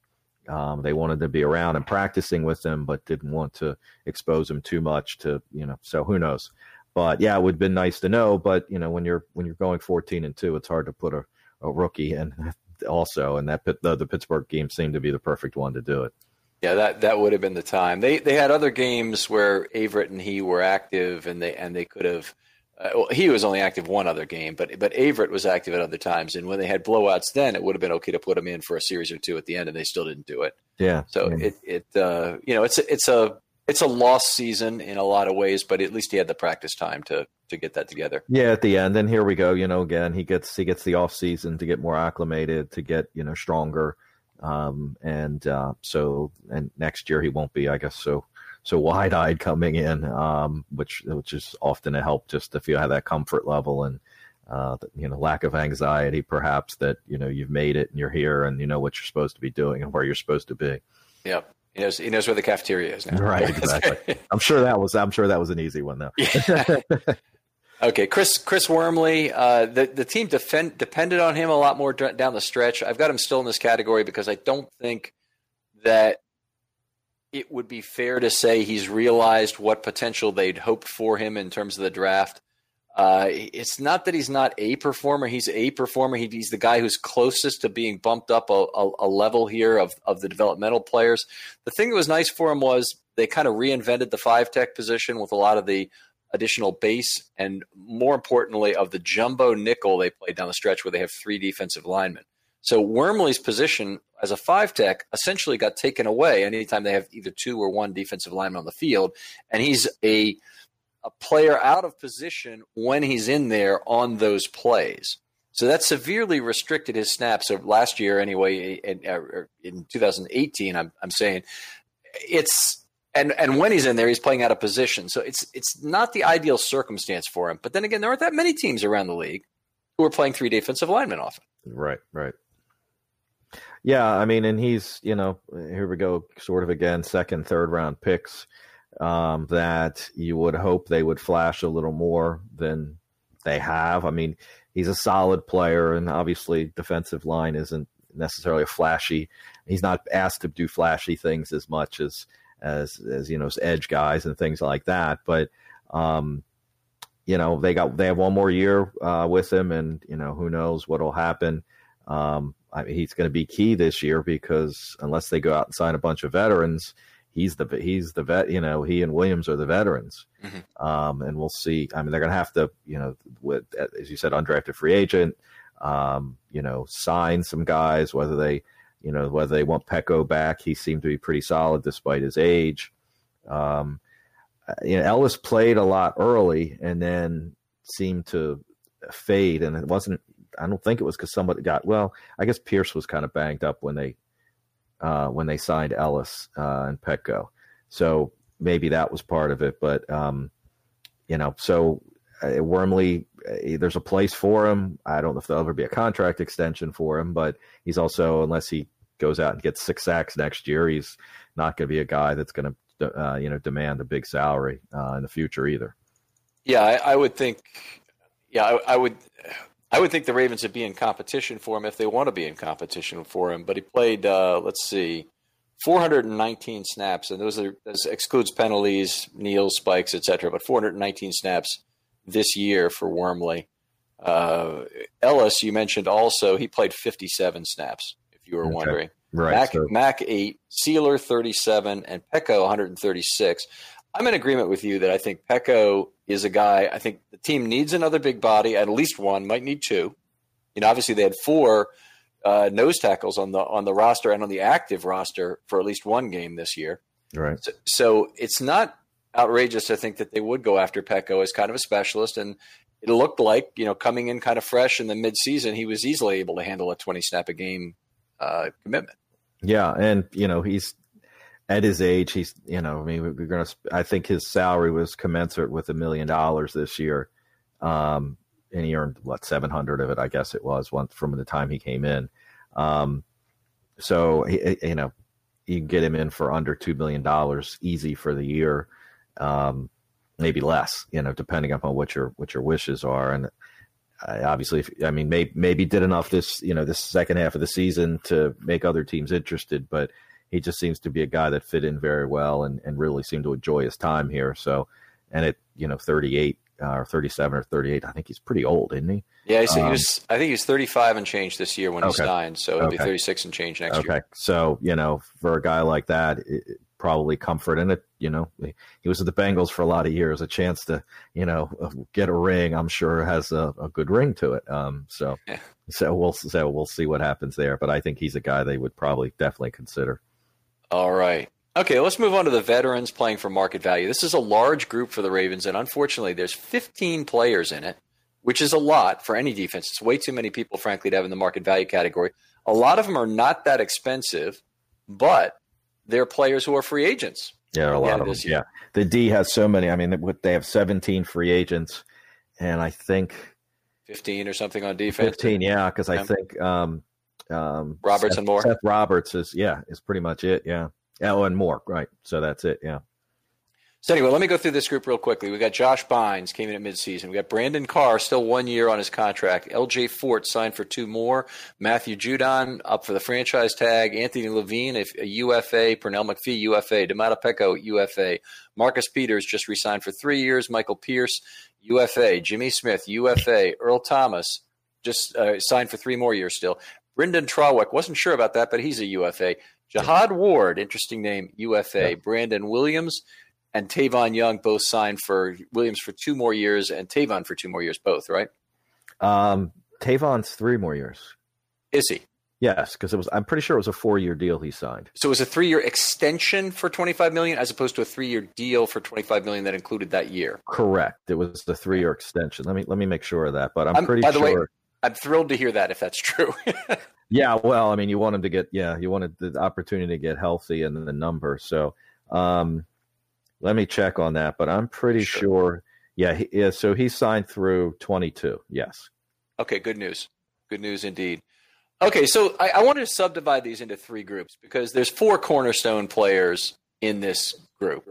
um, they wanted to be around and practicing with him, but didn't want to expose him too much to you know. So who knows? But yeah, it would have been nice to know. But you know, when you're when you're going 14 and two, it's hard to put a, a rookie in *laughs* also, and that the, the Pittsburgh game seemed to be the perfect one to do it. Yeah, that that would have been the time. They they had other games where Averett and he were active, and they and they could have. Uh, well, he was only active one other game, but but Averett was active at other times. And when they had blowouts, then it would have been okay to put him in for a series or two at the end, and they still didn't do it. Yeah. So yeah. it it uh, you know it's a, it's a it's a lost season in a lot of ways, but at least he had the practice time to to get that together. Yeah, at the end, and here we go. You know, again, he gets he gets the off season to get more acclimated, to get you know stronger, um, and uh, so and next year he won't be, I guess, so so wide eyed coming in, um, which which is often a help just to feel have that comfort level and uh, you know lack of anxiety, perhaps that you know you've made it and you're here and you know what you're supposed to be doing and where you're supposed to be. Yep. He knows he knows where the cafeteria is now. Right, *laughs* exactly. I'm sure that was I'm sure that was an easy one though. *laughs* Okay, Chris Chris Wormley. Uh, the the team defend, depended on him a lot more down the stretch. I've got him still in this category because I don't think that it would be fair to say he's realized what potential they'd hoped for him in terms of the draft. Uh, it's not that he's not a performer; he's a performer. He, he's the guy who's closest to being bumped up a, a, a level here of of the developmental players. The thing that was nice for him was they kind of reinvented the five tech position with a lot of the additional base and more importantly of the jumbo nickel they played down the stretch where they have three defensive linemen. So Wormley's position as a five tech essentially got taken away anytime they have either two or one defensive lineman on the field, and he's a a player out of position when he's in there on those plays. So that severely restricted his snaps of last year anyway. In, in 2018, I'm, I'm saying it's and and when he's in there, he's playing out of position. So it's it's not the ideal circumstance for him. But then again, there aren't that many teams around the league who are playing three defensive linemen often. Right, right. Yeah, I mean, and he's you know here we go, sort of again, second, third round picks um, that you would hope they would flash a little more than they have. I mean, he's a solid player, and obviously, defensive line isn't necessarily a flashy. He's not asked to do flashy things as much as as as you know as edge guys and things like that. But um, you know they got they have one more year uh, with him, and you know who knows what'll happen. Um, I mean, he's going to be key this year because unless they go out and sign a bunch of veterans, he's the he's the vet. You know, he and Williams are the veterans, Mhm. um, and we'll see. I mean, they're going to have to, you know, with as you said, undrafted free agent. Um, you know, sign some guys. Whether they, you know, whether they want Peko back, he seemed to be pretty solid despite his age. Um, you know, Ellis played a lot early and then seemed to fade, and it wasn't. I don't think it was because somebody got well. I guess Pierce was kind of banged up when they uh, when they signed Ellis uh, and Peko, so maybe that was part of it. But um, you know, so uh, Wormley, uh, there's a place for him. I don't know if there'll ever be a contract extension for him, but he's also unless he goes out and gets six sacks next year, he's not going to be a guy that's going to uh, you know demand a big salary uh, in the future either. Yeah, I, I would think. Yeah, I, I, would. I would think the Ravens would be in competition for him if they want to be in competition for him. But he played. Uh, let's see. 419 snaps, and those are excludes penalties, kneels, spikes, etc. But 419 snaps this year for Wormley. Uh, Ellis, you mentioned also, he played 57 snaps. If you were okay. wondering, Right. Mack, so. Mack 8, Sieler 37, and Peko 136. I'm in agreement with you that I think Peko is a guy. I think the team needs another big body, at least one, might need two. You know, obviously they had four uh, nose tackles on the on the roster and on the active roster for at least one game this year. Right. So, so it's not outrageous to think that they would go after Peko as kind of a specialist, and it looked like you know coming in kind of fresh in the midseason, he was easily able to handle a 20 snap a game uh, commitment. Yeah, and you know he's at his age. He's you know I mean we're gonna. I think his salary was commensurate with a million dollars this year, um, and he earned what seven hundred of it. I guess it was once from the time he came in. Um, so he, you know you can get him in for under two million dollars easy for the year, um, maybe less. You know, depending upon what your what your wishes are and obviously, if, I mean, maybe, maybe did enough this, you know, this second half of the season to make other teams interested, but he just seems to be a guy that fit in very well and, and really seemed to enjoy his time here. So, and at, you know, 38 uh, or 37 or 38, I think he's pretty old, isn't he? Yeah, um, he was, I think he's 35 and change this year when okay. he signed. So he'll okay. be 36 and change next okay. year. Okay, so, you know, for a guy like that, it, probably comfort in it. You know, he was at the Bengals for a lot of years. A chance to, you know, get a ring, I'm sure has a, a good ring to it. Um, so, yeah. so we'll so we'll see what happens there. But I think he's a guy they would probably definitely consider. All right. Okay, let's move on to the veterans playing for market value. This is a large group for the Ravens, and unfortunately, there's 15 players in it, which is a lot for any defense. It's way too many people, frankly, to have in the market value category. A lot of them are not that expensive, but they're players who are free agents. Yeah, a lot of them. Yeah, the D has so many. I mean, they have 17 free agents, and I think 15 or something on defense. 15, yeah, because I think um, um, Roberts Seth, and more. Seth Roberts is yeah, is pretty much it. Yeah. Oh, and more. Right. So that's it. Yeah. So anyway, let me go through this group real quickly. We got Josh Bynes came in at midseason. We got Brandon Carr still one year on his contract. L.J. Fort signed for two more. Matthew Judon up for the franchise tag. Anthony Levine a UFA. Pernell McPhee UFA. Domata Peko UFA. Marcus Peters just resigned for three years. Michael Pierce UFA. Jimmy Smith UFA. Earl Thomas just uh, signed for three more years still. Brynden Trawick wasn't sure about that, but he's a UFA. Jihad Ward, interesting name, UFA. Yeah. Brandon Williams and Tavon Young both signed for Williams for two more years and Tavon for two more years, both, right? Um, Tavon's three more years. Is he? Yes, because it was. I'm pretty sure it was a four year deal he signed. So it was a three year extension for 25 million, as opposed to a three year deal for 25 million that included that year. Correct. It was the three year extension. Let me let me make sure of that. But I'm, I'm pretty by the sure. Way, I'm thrilled to hear that if that's true. *laughs* yeah, well, I mean, you want him to get yeah, you wanted the opportunity to get healthy and the number. So, um, let me check on that, but I'm pretty sure. sure yeah, he, yeah. So he signed through 22. Yes. Okay. Good news. Good news indeed. Okay, so I, I wanted to subdivide these into three groups because there's four cornerstone players in this group.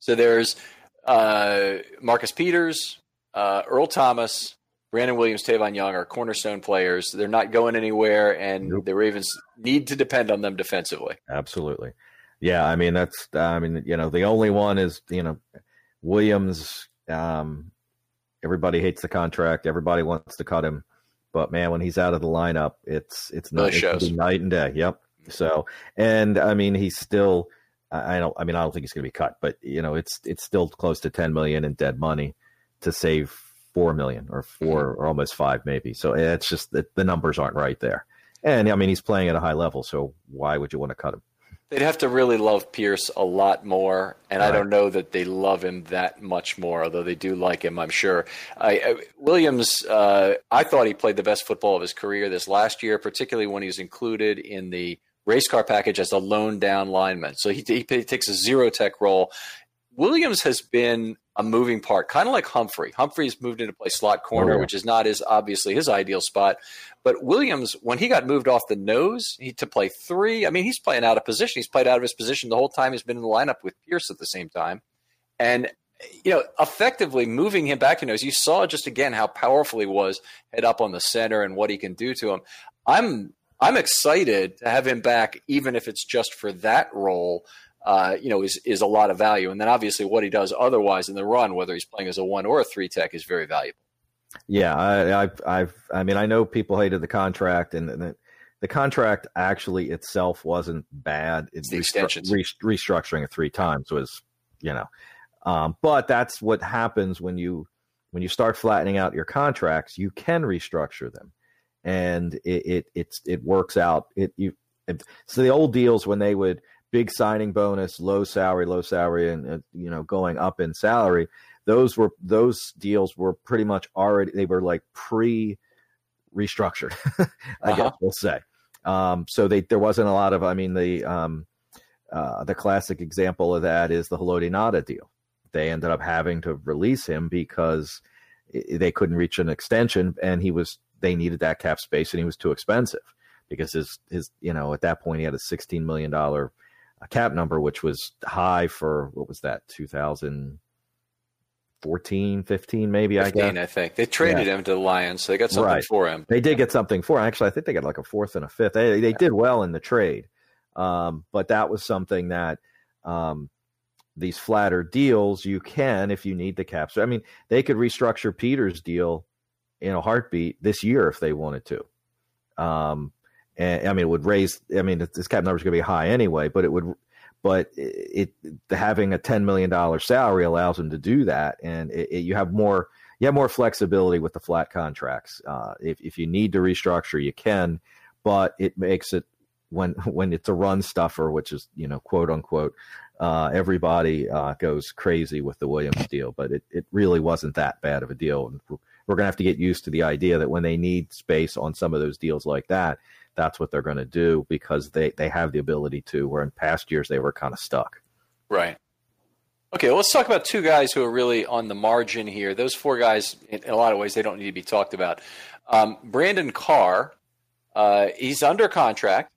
So there's uh, Marcus Peters, uh, Earl Thomas, Brandon Williams, Tavon Young are cornerstone players. They're not going anywhere, and nope. the Ravens need to depend on them defensively. Absolutely. Yeah, I mean that's I mean you know the only one is you know Williams. Um, everybody hates the contract. Everybody wants to cut him, but man, when he's out of the lineup, it's it's not it night and day. Yep. So and I mean he's still. I don't. I mean, I don't think he's going to be cut, but you know, it's it's still close to ten million in dead money to save four million or 4 mm-hmm. or almost five, maybe. So it's just that the numbers aren't right there. And I mean, he's playing at a high level, so why would you want to cut him? They'd have to really love Pierce a lot more, and right. I don't know that they love him that much more. Although they do like him, I'm sure. I, I, Williams, uh, I thought he played the best football of his career this last year, particularly when he was included in the race car package as a lone down lineman. So he, he, he takes a zero tech role. Williams has been a moving part, kind of like Humphrey. Humphrey's moved into play slot corner, oh, yeah. which is not as obviously his ideal spot. But Williams, when he got moved off the nose he, to play three, I mean, he's playing out of position. He's played out of his position the whole time he's been in the lineup with Pierce at the same time. And, you know, effectively moving him back to nose, you saw just again how powerful he was head up on the center and what he can do to him. I'm I'm excited to have him back, even if it's just for that role uh, you know, is is a lot of value. And then obviously what he does otherwise in the run, whether he's playing as a one or a three tech, is very valuable. Yeah, I, I've, I've, I mean, I know people hated the contract, and, and the, the contract actually itself wasn't bad. It's the extensions. Re- restructuring it three times was, you know, um, but that's what happens when you when you start flattening out your contracts. You can restructure them, and it it it's, it works out. It you it, so the old deals when they would big signing bonus, low salary, low salary, and uh, you know going up in salary. Those were those deals were pretty much already they were like pre restructured. *laughs* I uh-huh. guess we'll say. Um, so they there wasn't a lot of. I mean the um, uh, the classic example of that is the Haloti Ngata deal. They ended up having to release him because they couldn't reach an extension, and he was they needed that cap space, and he was too expensive because his his you know at that point he had a sixteen million dollar a cap number, which was high for what was that, 2014, 15, maybe 15, I guess. I think they traded yeah. him to the Lions, so they got something right. for him. They did get something for him. Actually, I think they got like a fourth and a fifth. They they yeah. did well in the trade, um, but that was something that. Um, these flatter deals, you can if you need the cap. So I mean, they could restructure Peter's deal in a heartbeat this year if they wanted to. Um, and I mean, it would raise. I mean, this cap number is going to be high anyway, but it would. But it, it having a ten million dollar salary allows them to do that, and it, it, you have more you have more flexibility with the flat contracts. Uh, if if you need to restructure, you can, but it makes it when *laughs* when it's a run stuffer, which is you know quote unquote, uh, everybody uh, goes crazy with the Williams deal, but it, it really wasn't that bad of a deal. And we're, we're going to have to get used to the idea that when they need space on some of those deals like that, that's what they're going to do because they, they have the ability to, where in past years they were kind of stuck. Right. Okay, well, let's talk about two guys who are really on the margin here. Those four guys, in, a lot of ways, they don't need to be talked about. Um, Brandon Carr, uh, he's under contract.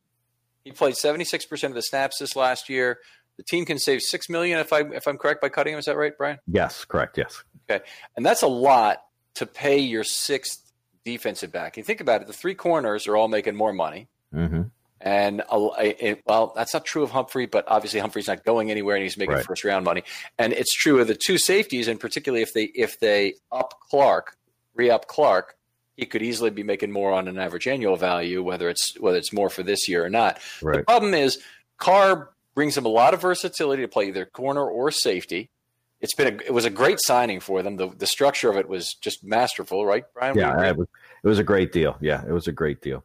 He played 76% of the snaps this last year. The team can save six million if I if I'm correct by cutting him. Is that right, Brian? Yes, correct. Yes. Okay, and that's a lot to pay your sixth defensive back. You think about it, the three corners are all making more money. Mm-hmm. And it, well, that's not true of Humphrey, but obviously Humphrey's not going anywhere, and he's making right. first round money. And it's true of the two safeties, and particularly if they if they up Clark, re up Clark, he could easily be making more on an average annual value, whether it's whether it's more for this year or not. Right. The problem is Carr brings him a lot of versatility to play either corner or safety it's been a, it was a great signing for them. The the structure of it was just masterful, right, Brian? Yeah, it was, it was a great deal. Yeah, it was a great deal.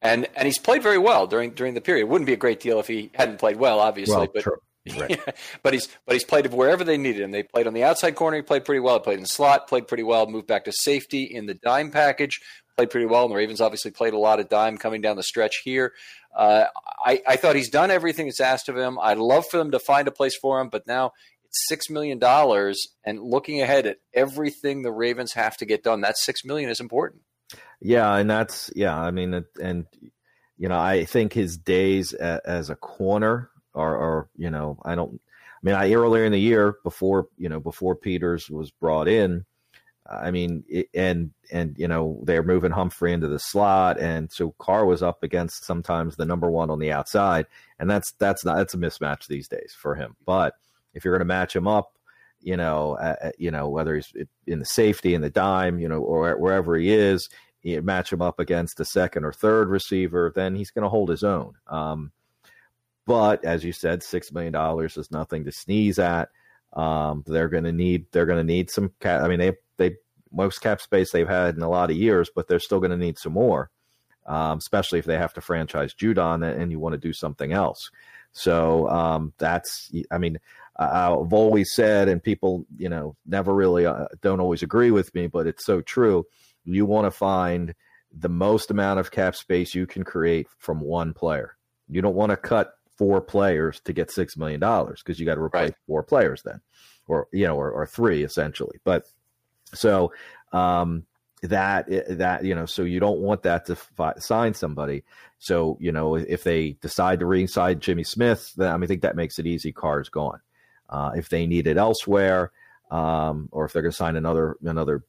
And and he's played very well during during the period. It wouldn't be a great deal if he hadn't played well, obviously. Well, but true. Right. *laughs* but he's but he's played wherever they needed him. They played on the outside corner. He played pretty well. He played in slot. Played pretty well. Moved back to safety in the dime package. Played pretty well. And the Ravens obviously played a lot of dime coming down the stretch here. Uh, I, I thought he's done everything that's asked of him. I'd love for them to find a place for him, but now six million dollars and looking ahead at everything the Ravens have to get done, that six million is important. Yeah, and that's yeah. I mean, and you know, I think his days as a corner are, are you know, I don't. I mean, I earlier in the year before you know before Peters was brought in. I mean, and and you know they're moving Humphrey into the slot, and so Carr was up against sometimes the number one on the outside, and that's that's not that's a mismatch these days for him. But if you're going to match him up, you know, uh, you know whether he's in the safety in the dime, you know, or wherever he is, you match him up against the second or third receiver, then he's going to hold his own. Um, but as you said, six million dollars is nothing to sneeze at. Um, they're going to need they're going to need some cap. I mean, they they most cap space they've had in a lot of years, but they're still going to need some more. um, especially if they have to franchise Judon and you want to do something else. So um, that's, I mean, I've always said, and people, you know, never really uh, don't always agree with me, but it's so true. You want to find the most amount of cap space you can create from one player. You don't want to cut four players to get six million dollars because you got to replace right. four players then, or you know, or, or three essentially. But so um, that that you know, so you don't want that to fi- sign somebody. So you know, if they decide to re-sign Jimmy Smith, then I, mean, I think that makes it easy. Carr's gone. Uh, if they need it elsewhere, um, or if they're going to sign another another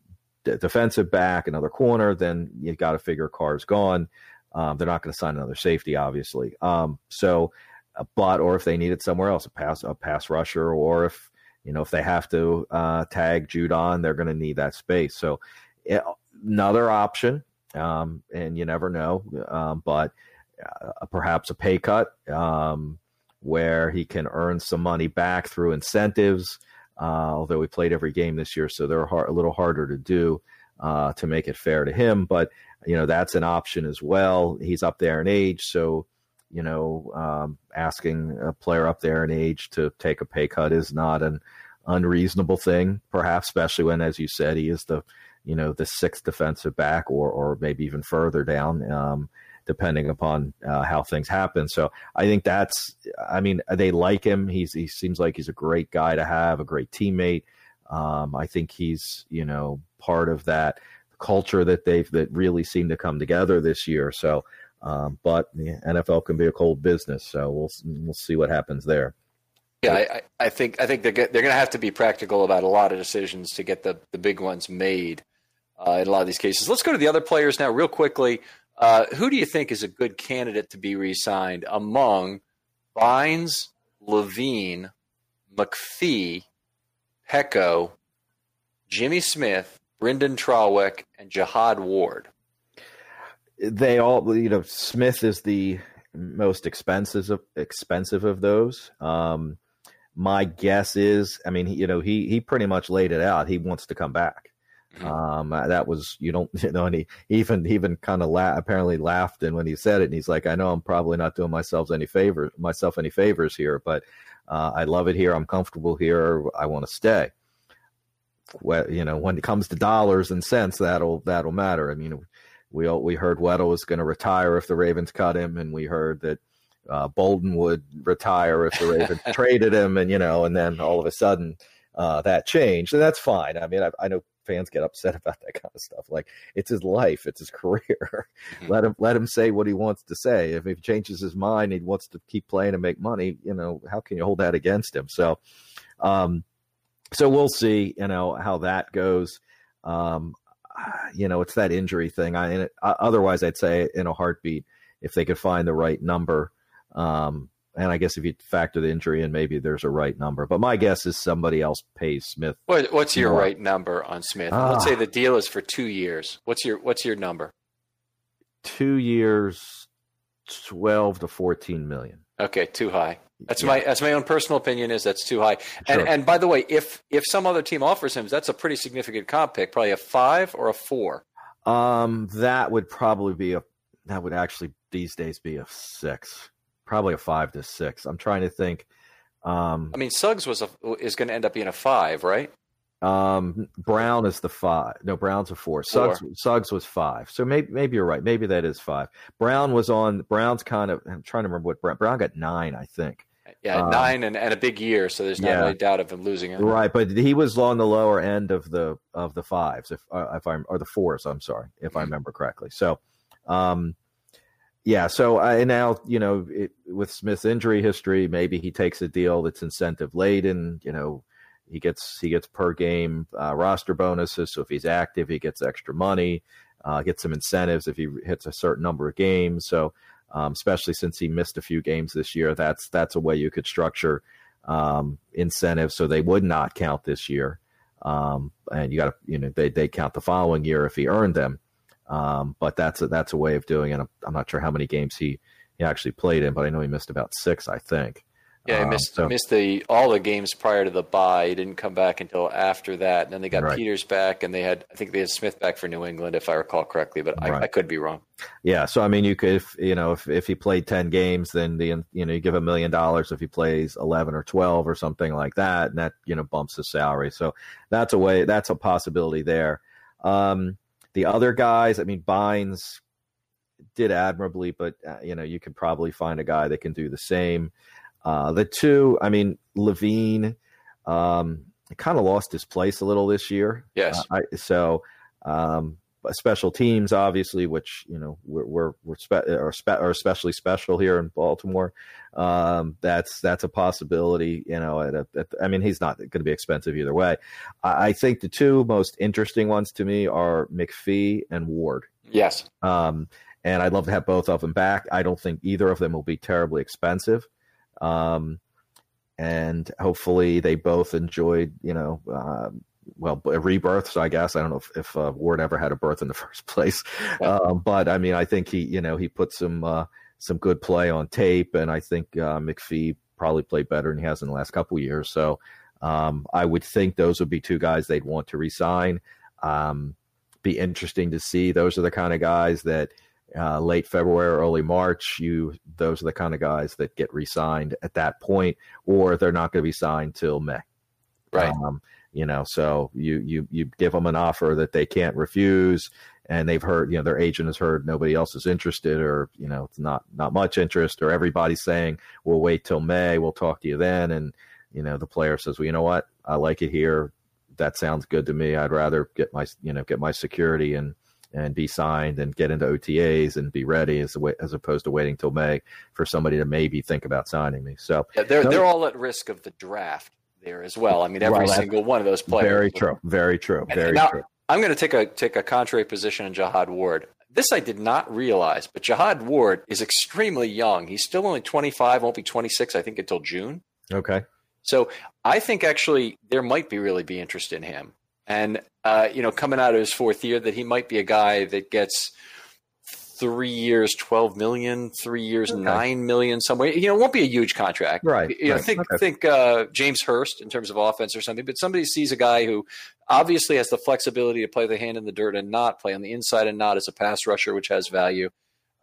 d- defensive back, another corner, then you've got to figure Carr's gone. Um, they're not going to sign another safety, obviously. Um, so, uh, but or if they need it somewhere else, a pass a pass rusher, or if you know if they have to uh, tag Judon, they're going to need that space. So, it, another option, um, and you never know, um, but uh, perhaps a pay cut. Um, where he can earn some money back through incentives. Uh, although we played every game this year, so they're hard, a little harder to do uh, to make it fair to him. But you know that's an option as well. He's up there in age, so you know um, asking a player up there in age to take a pay cut is not an unreasonable thing, perhaps, especially when, as you said, he is the you know the sixth defensive back, or or maybe even further down. Um, depending upon uh, how things happen. So I think that's, I mean, they like him. He's he seems like he's a great guy to have, a great teammate. Um, I think he's you know part of that culture that they've that really seemed to come together this year. So, um, but the NFL can be a cold business, so we'll we'll see what happens there. Yeah, I, I think I think they're they're going to have to be practical about a lot of decisions to get the the big ones made uh, in a lot of these cases. Let's go to the other players now, real quickly. Uh, who do you think is a good candidate to be re-signed among Bynes, Levine, McPhee, Peko, Jimmy Smith, Brynden Trawick, and Jihad Ward? They all, you know, Smith is the most expensive of expensive of those. Um, my guess is, I mean, you know, he he pretty much laid it out. He wants to come back. *laughs* Um, uh, that was you don't *laughs* you know, and he even even kind of la- apparently laughed and when he said it, and he's like, I know I'm probably not doing myself any favor myself any favors here, but uh, I love it here. I'm comfortable here. I want to stay. Well, you know, when it comes to dollars and cents, that'll that'll matter. I mean, we we heard Weddle was going to retire if the Ravens cut him, and we heard that uh, Boldin would retire if the Ravens *laughs* traded him, and you know, and then all of a sudden uh, that changed, and that's fine. I mean, I, I know fans get upset *laughs* about that kind of stuff. Like it's his life, it's his career. Mm-hmm. let him let him say what he wants to say. If he changes his mind, he wants to keep playing and make money. You know, how can you hold that against him? So, um, so we'll see. You know how that goes. Um, *sighs* you know, it's that injury thing. I it, otherwise, I'd say in a heartbeat, if they could find the right number. Um, and I guess if you factor the injury in, maybe there's a right number. But my guess is somebody else pays Smith. What, what's your more. right number on Smith? Let's say ah. the deal is for two years. What's your What's your number? Two years, twelve to fourteen million. Okay, too high. That's yeah. my that's my own personal opinion. Is that's too high. Sure. And and by the way, if if some other team offers him, that's a pretty significant comp pick. Probably a five or a four. Um, that would probably be a that would actually these days be a six probably a five to six. I'm trying to think. Um, I mean, Suggs was a, is going to end up being a five, right? Um, Brown is the five. No, Brown's a four. Suggs, four. Suggs was five. So maybe maybe you're right. Maybe that is five. Brown was on. Brown's kind of. I'm trying to remember what Brown. Brown got nine, I think. Yeah, um, nine and, and a big year. So there's not yeah. really doubt of him losing it. Right, but he was on the lower end of the of the fives, if uh, if I'm or the fours. I'm sorry, if mm-hmm. I remember correctly. So, um, yeah, so I now you know it, with Smith's injury history, maybe he takes a deal that's incentive laden. You know, he gets he gets per game uh, roster bonuses. So if he's active, he gets extra money. Uh, gets some incentives if he hits a certain number of games. So um, especially since he missed a few games this year, that's that's a way you could structure um, incentives so they would not count this year. Um, and you got to you know they they count the following year if he earned them. Um, but that's a, that's a way of doing it. I'm, I'm, not sure how many games he, he actually played in, but I know he missed about six, I think. Yeah, I Um, missed so- missed the all the games prior to the bye. He didn't come back until after that. And then they got Right. Peters back, and they had I think they had Smith back for New England, if I recall correctly. But I, Right. I could be wrong. Yeah, so I mean, you could, if, you know, if if he played ten games, then the you know you give a million dollars if he plays eleven or twelve or something like that, and that you know bumps his salary. So that's a way, that's a possibility there. Um, the other guys, I mean, Bynes did admirably, but uh, you know you could probably find a guy that can do the same. Uh, the two, I mean, Levine, um, kind of lost his place a little this year. Yes. Uh, I, so, um, special teams, obviously, which you know we're we're, we're spe- are, spe- are especially special here in Baltimore. Um, that's that's a possibility. You know, at a, at, I mean, he's not going to be expensive either way. I, I think the two most interesting ones to me are McPhee and Ward. Yes. Um, and I'd love to have both of them back. I don't think either of them will be terribly expensive. Um, and hopefully they both enjoyed, you know, uh, well, a rebirth. So I guess I don't know if, if uh, Ward ever had a birth in the *laughs* first place, um, but I mean, I think he, you know, he put some uh, some good play on tape, and I think uh, McPhee probably played better than he has in the last couple of years. So um, I would think those would be two guys they'd want to resign. Um, be interesting to see. Those are the kind of guys that uh, late February, early March, you those are the kind of guys that get re-signed at that point, or they're not going to be signed till May. Right. Um, you know, so you you you give them an offer that they can't refuse, and they've heard, you know, their agent has heard nobody else is interested, or you know, it's not not much interest, or everybody's saying we'll wait till May, we'll talk to you then, and you know, the player says, well, you know what, I like it here. That sounds good to me. I'd rather get my you know get my security and and be signed and get into OTAs and be ready as as opposed to waiting till May for somebody to maybe think about signing me. So Yeah, they're No- they're all at risk of the draft there as well. I mean, every single one of those players. very true, very true, And very now, true. I'm going to take a take a contrary position on Jihad Ward. This I did not realize, but Jihad Ward is extremely young. He's still only 25, won't be 26, I think, until June. Okay, So I think actually there might be really be interest in him, and uh, you know, coming out of his fourth year, that he might be a guy that gets three years, 12 million, three years, Okay. nine million, somewhere. You know, it won't be a huge contract, Right, You know, right, think okay. think uh, James Hurst in terms of offense or something, but somebody sees a guy who obviously has the flexibility to play the hand in the dirt and not play on the inside and not as a pass rusher, which has value.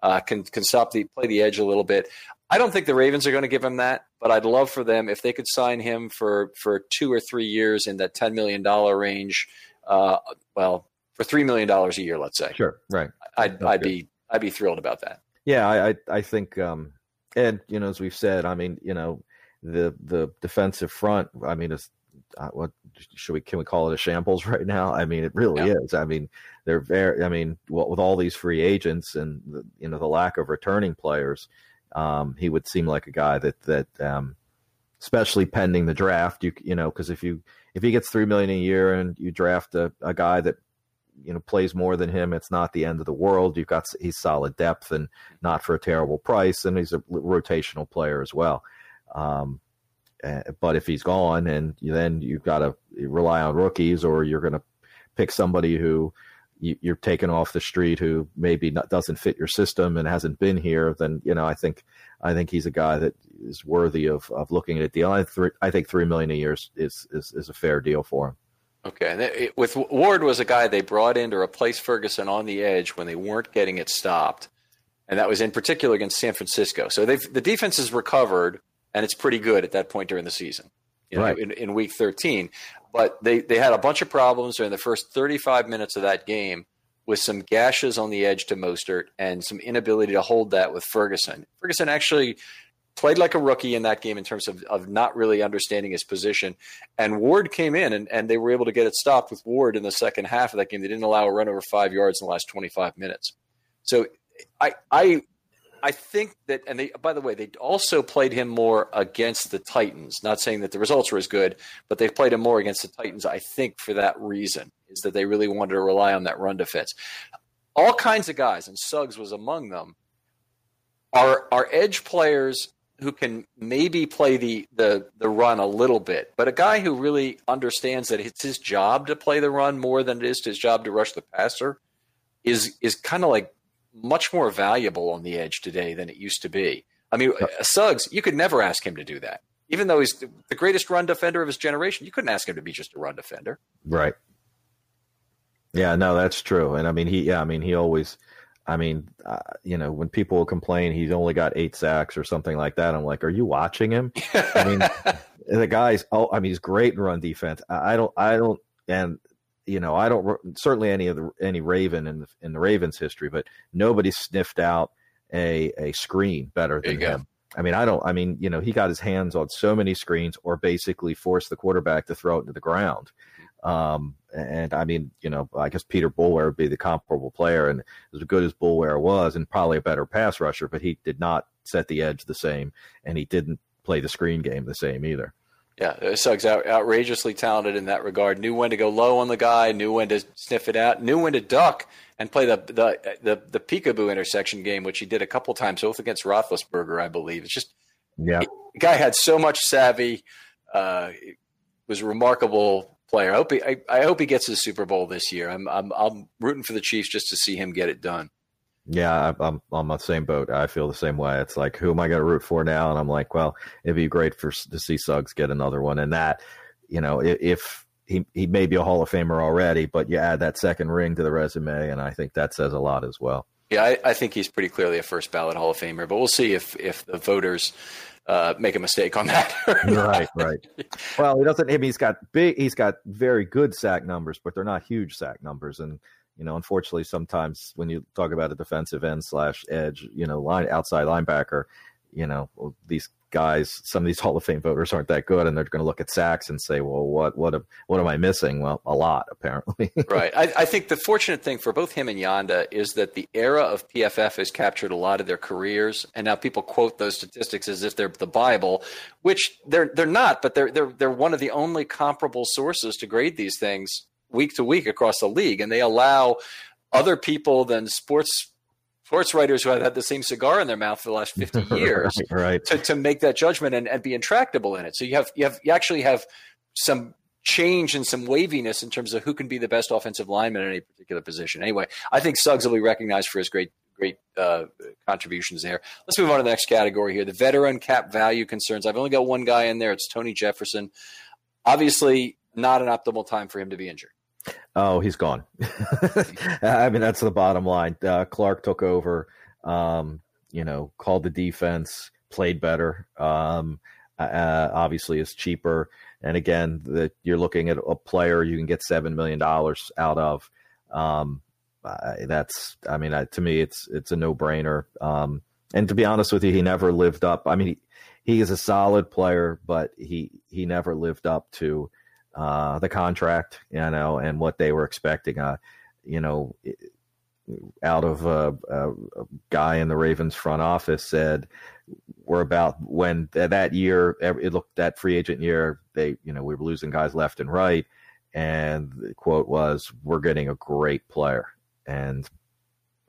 Uh, can can stop the play the edge a little bit. I don't think the Ravens are going to give him that, but I'd love for them if they could sign him for for two or three years in that ten million dollar range. Uh, well, for three million dollars a year, let's say. sure, right. I'd That's I'd good. be I'd be thrilled about that. Yeah, I I, I think, um, and you know, as we've said, I mean, you know, the the defensive front. I mean, it's uh, what should we can we call it a shambles *laughs* right now? I mean, it really Yeah. is. I mean, they're very. I mean, what with all these free agents and the, you know the lack of returning players, um, he would seem like a guy that that um, especially pending the draft. You you know, because if you if he gets three million a year and you draft a, a guy that you know plays more than him, it's not the end of the world. You've got he's solid depth and not for a terrible price, and he's a rotational player as well. Um, uh, but if he's gone, and then you've got to rely on rookies, or you're going to pick somebody who you, you're taking off the street who maybe not, doesn't fit your system and hasn't been here. Then you know, I think I think he's a guy that is worthy of, of looking at a deal. I, th- I think three million a year is is is a fair deal for him. Okay, and it, with Ward was a guy they brought in to replace Ferguson on the edge when they weren't getting it stopped, and that was in particular against San Francisco. So they've the defense has recovered, and it's pretty good at that point during the season, you know, Right. in, in week 13. But they they had a bunch of problems during the first 35 minutes of that game with some gashes on the edge to Mostert and some inability to hold that with Ferguson. Ferguson actually played like a rookie in that game in terms of, of not really understanding his position. And Ward came in and, and they were able to get it stopped with Ward in the second half of that game. They didn't allow a run over five yards in the last 25 minutes. So I, I, I think that, and they, by the way, they also played him more against the Titans. Not saying that the results were as good, but they played him more against the Titans, I think, for that reason, is that they really wanted to rely on that run defense. All kinds of guys, and Suggs was among them, are, are edge players who can maybe play the, the the run a little bit, but a guy who really understands that it's his job to play the run more than it is his job to rush the passer is is kind of like much more valuable on the edge today than it used to be. I mean, uh, Suggs, you could never ask him to do that. even though he's the greatest run defender of his generation, you couldn't ask him to be just a run defender. Right. Yeah, no, that's true. And I mean, he, yeah, I mean, he always, I mean, uh, you know, when people complain he's only got eight sacks or something like that, I'm like, are you watching him? I mean, *laughs* the guy's, oh, I mean, he's great in run defense. I, I don't, I don't, and you know, I don't certainly any of the any Raven in the, in the Ravens history, but nobody sniffed out a a screen better than him. I mean, I don't. I mean, you know, he got his hands on so many screens, or basically forced the quarterback to throw it into the ground. Um, and I mean, you know, I guess Peter Boulware would be the comparable player, and as good as Boulware was, and probably a better pass rusher, but he did not set the edge the same, and he didn't play the screen game the same either. Yeah, uh, Suggs out, outrageously talented in that regard. Knew when to go low on the guy, knew when to sniff it out, knew when to duck and play the the the, the peekaboo intersection game, which he did a couple times, both against Roethlisberger, I believe. It's just yeah, the guy had so much savvy. Uh, was remarkable player. I hope he I, I hope he gets his Super Bowl this year. I'm I'm I'm rooting for the Chiefs just to see him get it done. Yeah, I'm on the same boat. I feel the same way. It's like, who am I going to root for now? And I'm like, well, it'd be great for to see Suggs get another one. And that, you know, if he he may be a Hall of Famer already, but you add that second ring to the resume, and I think that says a lot as well. Yeah, I, I think he's pretty clearly a first ballot Hall of Famer, but we'll see if if the voters uh, make a mistake on that. *laughs* right, right. Well, he doesn't. I mean, he's got big. He's got very good sack numbers, but they're not huge sack numbers, and you know, unfortunately, sometimes when you talk about a defensive end slash edge, you know, line outside linebacker, you know, these guys, some of these Hall of Fame voters aren't that good, and they're going to look at sacks and say, "Well, what what what am I missing?" Well, a lot apparently. *laughs* right. I, I, think the fortunate thing for both him and Yanda is that the era of PFF has captured a lot of their careers, and now people quote those statistics as if they're the Bible, which they're they're not, but they're they're they're one of the only comparable sources to grade these things week to week across the league, and they allow other people than sports sports writers who have had the same cigar in their mouth for the last *laughs* 50 years right, right. To, to make that judgment and, and be intractable in it. So you have you have you actually have some change and some waviness in terms of who can be the best offensive lineman in any particular position. Anyway, I think Suggs will be recognized for his great great uh, contributions there. Let's move on to the next category here: the veteran cap value concerns. I've only got one guy in there. It's Tony Jefferson. Obviously, not an optimal time for him to be injured. Oh, he's gone. *laughs* I mean, that's the bottom line. Uh, Clark took over, um, you know, called the defense, played better. Um, uh, obviously, is cheaper. And again, that you're looking at a player you can get seven million dollars out of. Um, uh, that's, I mean, to me, it's it's a no brainer. Um, and to be honest with you, he never lived up. I mean, he, he is a solid player, but he he never lived up to uh, the contract, you know, and what they were expecting. Uh, you know, out of a, a, a, guy in the Ravens front office said, "We're about when that year it looked that free agent year. They, you know, we were losing guys left and right, and the quote was, "We're getting a great player," and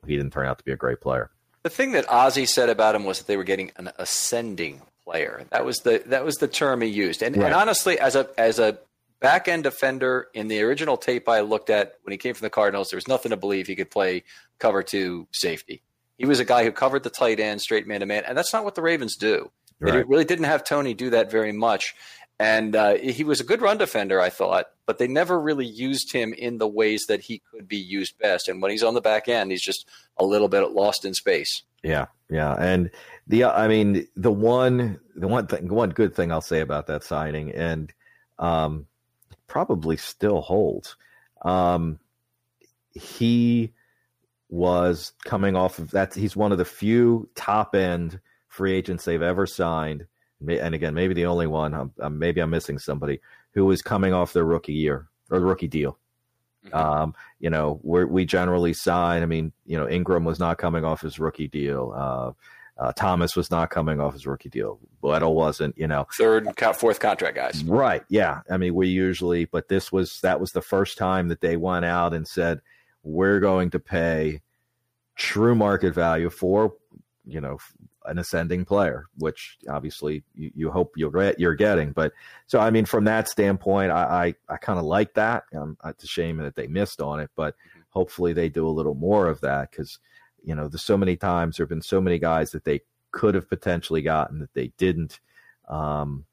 he didn't turn out to be a great player. The thing that Ozzie said about him was that they were getting an ascending player. That was the that was the term he used. And, right. and honestly, as a as a back end defender in the original tape I looked at when he came from the Cardinals, there was nothing to believe he could play cover two safety. He was a guy who covered the tight end, straight man to man, and that's not what the Ravens do. Right. They really didn't have Tony do that very much. And uh, he was a good run defender, I thought, but they never really used him in the ways that he could be used best. And when he's on the back end, he's just a little bit lost in space. Yeah, yeah, and the I mean the one the one thing one good thing I'll say about that signing, and um, probably still holds. Um, he was coming off of that. He's one of the few top end free agents they've ever signed. And again, maybe the only one. I'm, maybe I'm missing somebody who was coming off their rookie year or rookie deal. Mm-hmm. Um, you know, we generally sign. I mean, you know, Ingram was not coming off his rookie deal. Uh, uh, Thomas was not coming off his rookie deal. Weddle wasn't, you know, third, fourth contract guys. Right. Yeah. I mean, we usually, but this was, that was the first time that they went out and said, we're going to pay true market value for, you know, an ascending player, which obviously you, you hope you'll get, you're getting. But so, I mean, from that standpoint, I, I, I kind of like that. Um, it's a shame that they missed on it, but mm-hmm. hopefully they do a little more of that because you know, there's so many times there have been so many guys that they could have potentially gotten that they didn't. Um,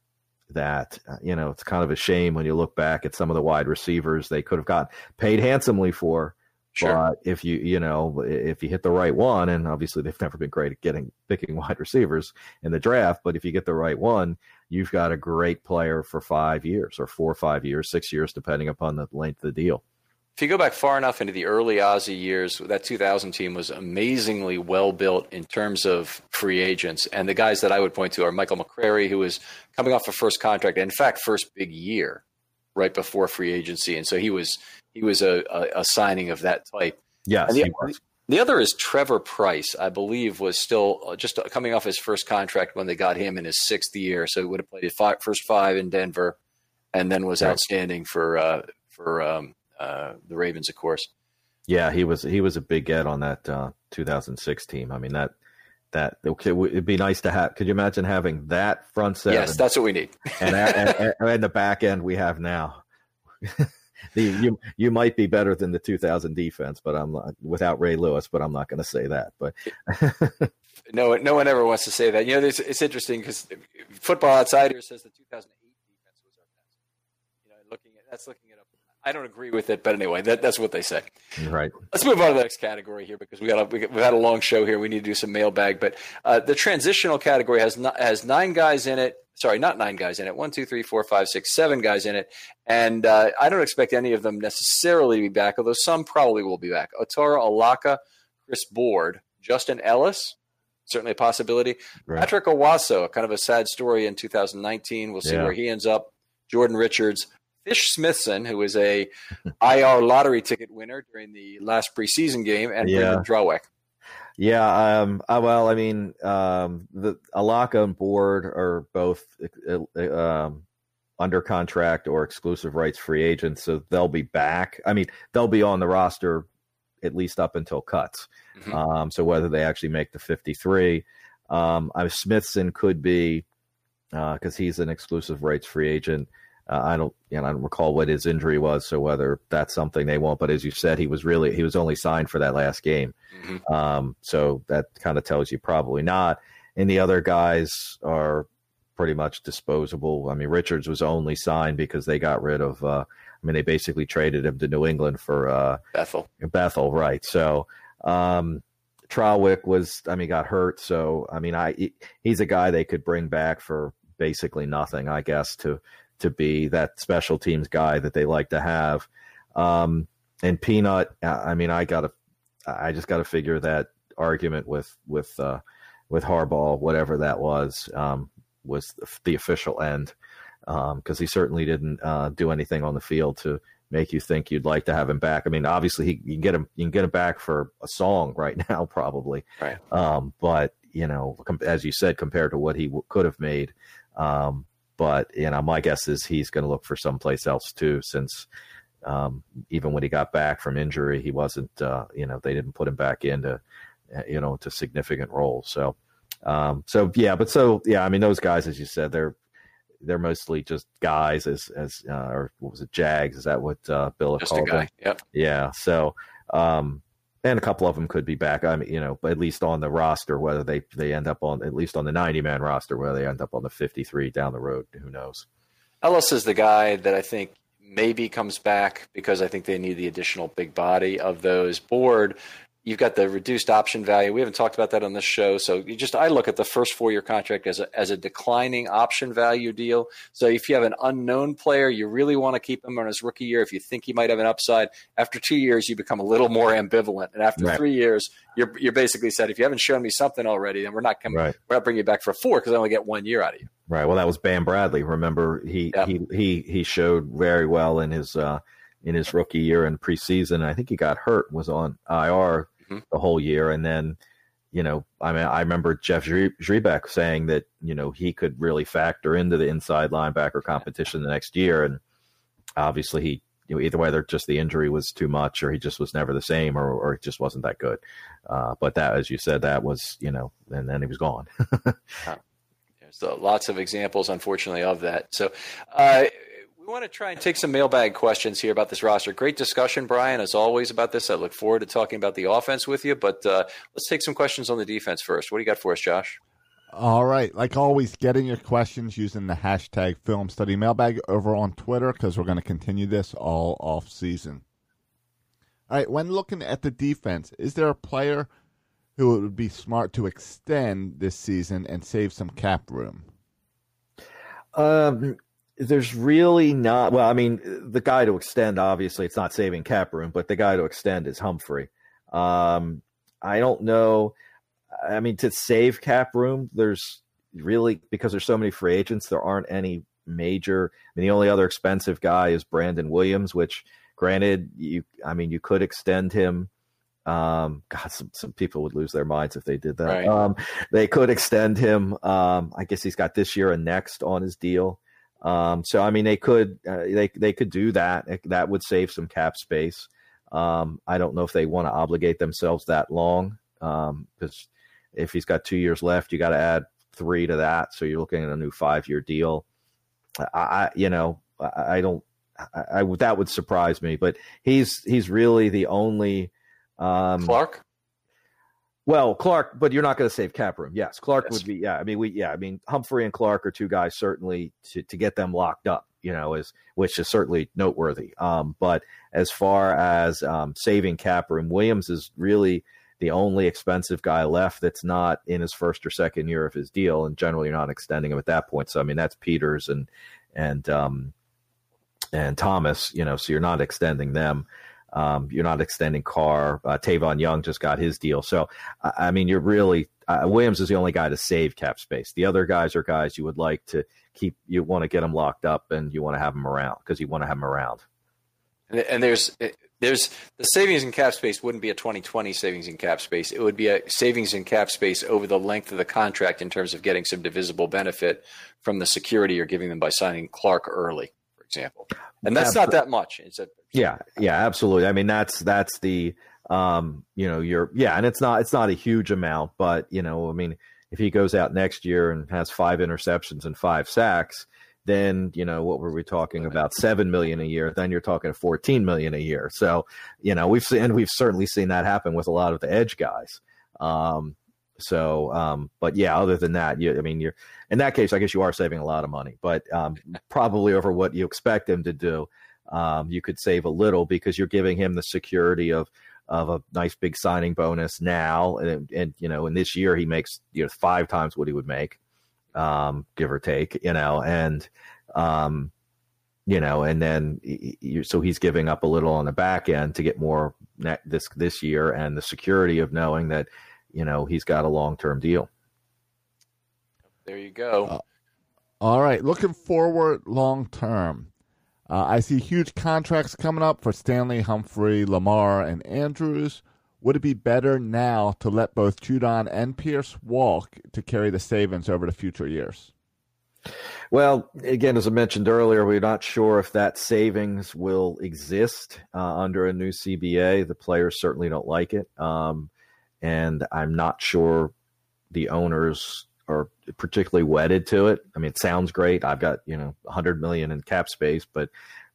that uh, you know it's kind of a shame when you look back at some of the wide receivers they could have gotten paid handsomely for. Sure. But if you you know if you hit the right one, and obviously they've *laughs* never been great at getting picking wide receivers in the draft, but if you get the right one, you've got a great player for five years or four or five years, six years, depending upon the length of the deal if you go back far enough into the early Ozzie years, that 2000 team was amazingly well built in terms of free agents. And the guys that I would point to are Michael McCrary, who was coming off a first contract, in fact, first big year right before free agency, and so he was he was a, a, a signing of that type. Yes, the, the, other is Trevor Pryce, I believe, was still uh, just coming off his first contract when they got him in his sixth year, so he would have played his five, first five in Denver, and then was right. outstanding for uh, for um, uh, the Ravens, of course. Yeah, he was he was a big get on that uh, 2006 team. I mean that that okay, it'd be nice to have. Could you imagine having that front seven? Yes, that's what we need. and, *laughs* and, and, the back end we have now. *laughs* the, you you might be better than the 2000 defense, but I'm not, without Ray Lewis. But I'm not going to say that. But *laughs* no, no one ever wants to say that. You know, it's, it's interesting because Football Outsider says the 2008 defense was our best. You know, looking at that's looking I don't agree with it, but anyway, that, that's what they say. Right. Let's move on to the next category here because we got a, we, have had a long show here. We need to do some mailbag, but uh, the transitional category has not, has nine guys in it. Sorry, not nine guys in it. One, two, three, four, five, six, seven guys in it, and uh, I don't expect any of them necessarily to be back, although some probably will be back. Otaro Alaka, Chris Board, Justin Ellis, certainly a possibility. Right. Patrick Onwuasor, kind of a sad story in 2019. We'll see yeah. where he ends up. Jordan Richards, Fish Smithson, who was a IR lottery ticket winner during the last preseason game, and yeah. Brynden Trawick. Yeah, um, uh, well, I mean, um, the Alaka and Board are both uh, uh, um, under contract or exclusive rights free agents, so they'll be back. I mean, they'll be on the roster at least up until cuts. Mm-hmm. Um, so whether they actually make the 53, um, I Smithson could be because uh, he's an exclusive rights free agent. Uh, I don't, you know, I don't recall what his injury was, so whether that's something they won't. But as you said, he was really he was only signed for that last game, mm-hmm. um, so that kind of tells you probably not. And the other guys are pretty much disposable. I mean, Richards was only signed because they got rid of. Uh, I mean, they basically traded him to New England for uh, Bethel. Bethel, right? So. Um, Trawick was, I mean, got hurt. So, I mean, I he's a guy they could bring back for basically nothing, I guess, to to be that special teams guy that they like to have. Um, and Peanut, I mean, I got to, I just got to figure that argument with with uh, with Harbaugh, whatever that was, um, was the official end because um, he certainly didn't uh, do anything on the field to make you think you'd like to have him back. I mean, obviously he, you can get him you can get him back for a song right *laughs* now, probably. Right. Um, but you know, as you said, compared to what he w- could have made, um, but you know, my guess is he's going to look for someplace else too, since um, even when he got back from injury, he wasn't. Uh, you know, they didn't put him back into you know to significant roles. So, um, so yeah, but so yeah, I mean, those guys, as you said, they're they're mostly just guys as as uh, or what was it, Jags? Is that what uh, Bill just called them? Yep. Yeah. So, um, and a couple of them could be back. I mean, you know, at least on the roster, whether they they end up on at least on the ninety man roster, whether they end up on the fifty three down the road, who knows? Ellis is the guy that I think maybe comes back because I think they need the additional big body of those. Board You've got the reduced option value. We haven't talked about that on this show. So you just I look at the first four year contract as a as a declining option value deal. So if you have an unknown player, you really want to keep him on his rookie year. If you think he might have an upside, after two years, you become a little more ambivalent. And after right. three years, you're you're basically said, if you haven't shown me something already, then we're not coming. Right. We're not bringing you back for four because I only get one year out of you. Right. Well, that was Bam Bradley. Remember, he yep. he he he showed very well in his. uh in his rookie year and preseason. I think he got hurt, was on IR mm-hmm. the whole year, and then you know, I mean, I remember Jeff Zrebiec saying that you know he could really factor into the inside linebacker competition the next year, and obviously he. You know, either whether just the injury was too much, or he just was never the same, or, or it just wasn't that good. Uh, but that, as you said, that was you know, and then he was gone. *laughs* There's lots of examples, unfortunately, of that. So, uh, we want to try and take some mailbag questions here about this roster. Great discussion, Brian, as always, about this. I look forward to talking about the offense with you, but uh, let's take some questions on the defense first. What do you got for us, Josh? All right. Like always, getting your questions using the hashtag Film Study Mailbag over on Twitter because we're going to continue this all off season. All right. When looking at the defense, is there a player who it would be smart to extend this season and save some cap room? Um, there's really not. Well, I mean, the guy to extend, obviously, it's not saving cap room, but the guy to extend is Humphrey. Um, I don't know. I mean, to save cap room, there's really because there's so many free agents, there aren't any major. I mean, the only other expensive guy is Brandon Williams, which, granted, you. I mean, you could extend him um, God, some, some people would lose their minds if they did that. Right. Um, they could extend him. Um, I guess he's got this year and next on his deal. Um, so I mean, they could uh, they they could do that. That would save some cap space. Um, I don't know if they want to obligate themselves that long because um, if he's got two years left, you got to add three to that. So you're looking at a new five year deal. I, I, you know, I, I don't. I, I, that would surprise me, but he's he's really the only um, Clark. Well, Clark, but you're not going to save cap room. Yes, Clark yes. would be. Yeah, I mean, we. Yeah, I mean, Humphrey and Clark are two guys certainly to, to get them locked up. You know, is which is certainly noteworthy. Um, but as far as um, saving cap room, Williams is really the only expensive guy left that's not in his first or second year of his deal, and generally you're not extending him at that point. So I mean, that's Peters and and um, and Thomas. You know, so you're not extending them. Um, you're not extending Carr. Uh, Tavon Young just got his deal. So, I mean, you're really uh, Williams is the only guy to save cap space. The other guys are guys you would like to keep. You want to get them locked up and you want to have them around because you want to have them around. And, and there's there's the savings in cap space wouldn't be a 2020 savings in cap space. It would be a savings in cap space over the length of the contract in terms of getting some divisible benefit from the security you're giving them by signing Clark early, example. And that's not that much. It's a yeah, yeah, absolutely. I mean, that's that's the um, you know, you're yeah, and it's not it's not a huge amount, but you know, I mean, if he goes out next year and has five interceptions and five sacks, then you know what were we talking about seven million a year then you're talking 14 million a year so you know we've seen and we've certainly seen that happen with a lot of the edge guys um, so um, but yeah other than that you i mean you're in that case i guess you are saving a lot of money but um, *laughs* probably over what you expect him to do um, you could save a little because you're giving him the security of of a nice big signing bonus now, and, and you know, in this year he makes you know five times what he would make, um, give or take, you know, and um, you know, and then you, so he's giving up a little on the back end to get more this this year, and the security of knowing that you know he's got a long term deal. There you go. Uh, all right, looking forward long term. Uh, I see huge contracts coming up for Stanley, Humphrey, Lamar, and Andrews. Would it be better now to let both Judon and Pierce walk to carry the savings over to future years? Well, again, as I mentioned earlier, we're not sure if that savings will exist uh, under a new CBA. The players certainly don't like it. Um, and I'm not sure the owners are particularly wedded to it. I mean, it sounds great. I've got you know 100 million in cap space, but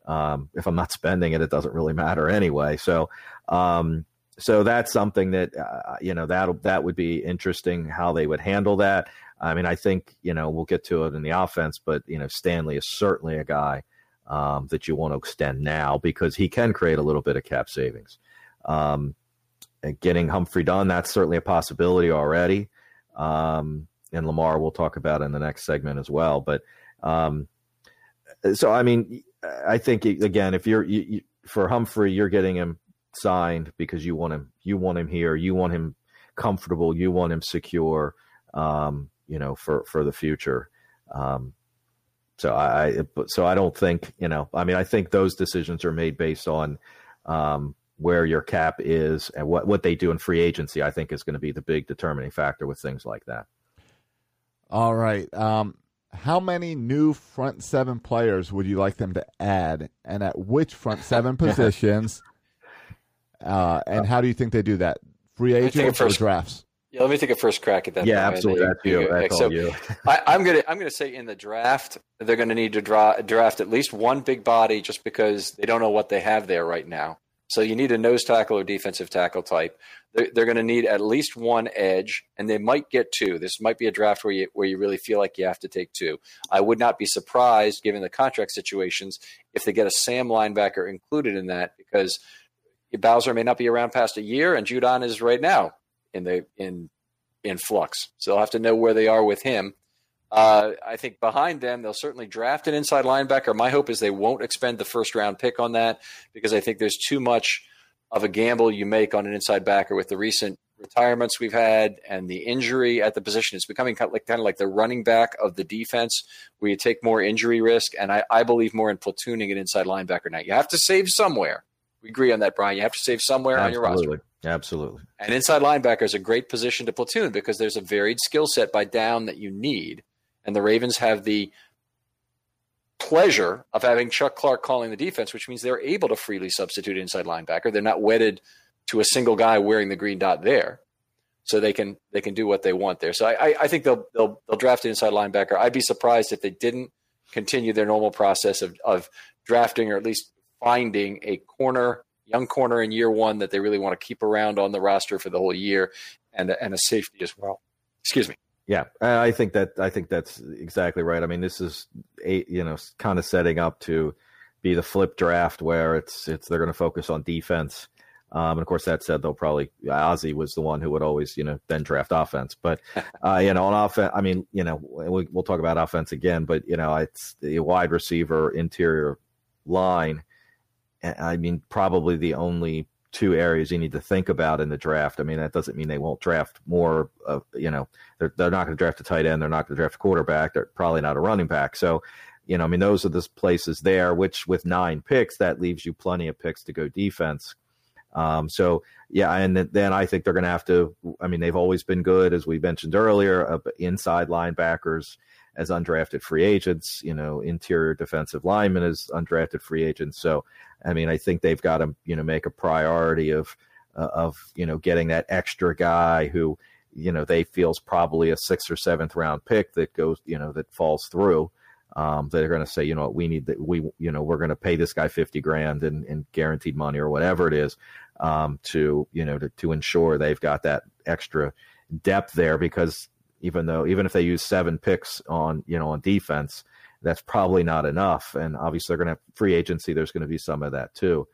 um, if I'm not *laughs* spending it, it doesn't really matter anyway. So, um, so that's something that uh, you know that that would be interesting how they would handle that. I mean, I think you know we'll get to it in the offense, but you know Stanley is certainly a guy um, that you want to extend now because he can create a little bit of cap savings. Um, getting Humphrey done, that's certainly a possibility already. Um, and Lamar we'll talk about in the next segment as well. But um, so I mean, I think again, if you're you, you, for Humphrey, you're getting him signed because you want him, you want him here, you want him comfortable, you want him secure, um, you know, for for the future. Um, so I, so I don't think you know. I mean, I think those decisions are made based on um, where your cap is and what what they do in free agency. I think is going to be the big determining factor with things like that. All right. Um, how many new front seven players would you like them to add, and at which front seven *laughs* positions? Uh, and how do you think they do that? Free agents or drafts? Yeah, let me take a first crack at that. Yeah, absolutely. That's you. That's so you. *laughs* I, am gonna I'm gonna say in the draft they're gonna need to draw, draft at least one big body just because they don't know what they have there right now. So you need a nose tackle or defensive tackle type. They're, they're going to need at least one edge, and they might get two. This might be a draft where you where you really feel like you have to take two. I would not be surprised, given the contract situations, if they get a Sam linebacker included in that, because Bowser may not be around past a year, and Judon is right now in the in in flux. So they'll have to know where they are with him. Uh, I think behind them, they'll certainly draft an inside linebacker. My hope is they won't expend the first round pick on that because I think there's too much of a gamble you make on an inside backer with the recent retirements we've had and the injury at the position. It's becoming kind of like, kind of like the running back of the defense where you take more injury risk. And I, I believe more in platooning an inside linebacker now. You have to save somewhere. We agree on that, Brian. You have to save somewhere Absolutely. on your roster. Absolutely. And inside linebacker is a great position to platoon because there's a varied skill set by down that you need and the Ravens have the pleasure of having Chuck Clark calling the defense, which means they're able to freely substitute inside linebacker. They're not wedded to a single guy wearing the green dot there, so they can they can do what they want there. So I, I think they'll they'll they'll draft an inside linebacker. I'd be surprised if they didn't continue their normal process of of drafting or at least finding a corner young corner in year one that they really want to keep around on the roster for the whole year and and a safety as well. Excuse me. Yeah, I think that I think that's exactly right. I mean, this is a you know kind of setting up to be the flip draft where it's it's they're going to focus on defense. Um, and of course, that said, they'll probably Ozzie was the one who would always you know then draft offense. But *laughs* uh, you know, on offense, I mean, you know, we, we'll talk about offense again. But you know, it's the wide receiver interior line. I mean, probably the only two areas you need to think about in the draft. I mean, that doesn't mean they won't draft more. Of, you know, they're they're not going to draft a tight end. They're not going to draft a quarterback. They're probably not a running back. So, you know, I mean, those are the places there. Which with nine picks, that leaves you plenty of picks to go defense. Um, so yeah, and then I think they're going to have to. I mean, they've always been good, as we mentioned earlier, uh, inside linebackers as undrafted free agents. You know, interior defensive linemen as undrafted free agents. So I mean, I think they've got to you know make a priority of uh, of you know getting that extra guy who you know they feels probably a sixth or seventh round pick that goes you know that falls through. Um, they're going to say, you know, we need that. We, you know, we're going to pay this guy fifty grand in, in guaranteed money or whatever it is, um, to you know to to ensure they've got that extra depth there. Because even though even if they use seven picks on you know on defense, that's probably not enough. And obviously, they're going to have free agency. There's going to be some of that too.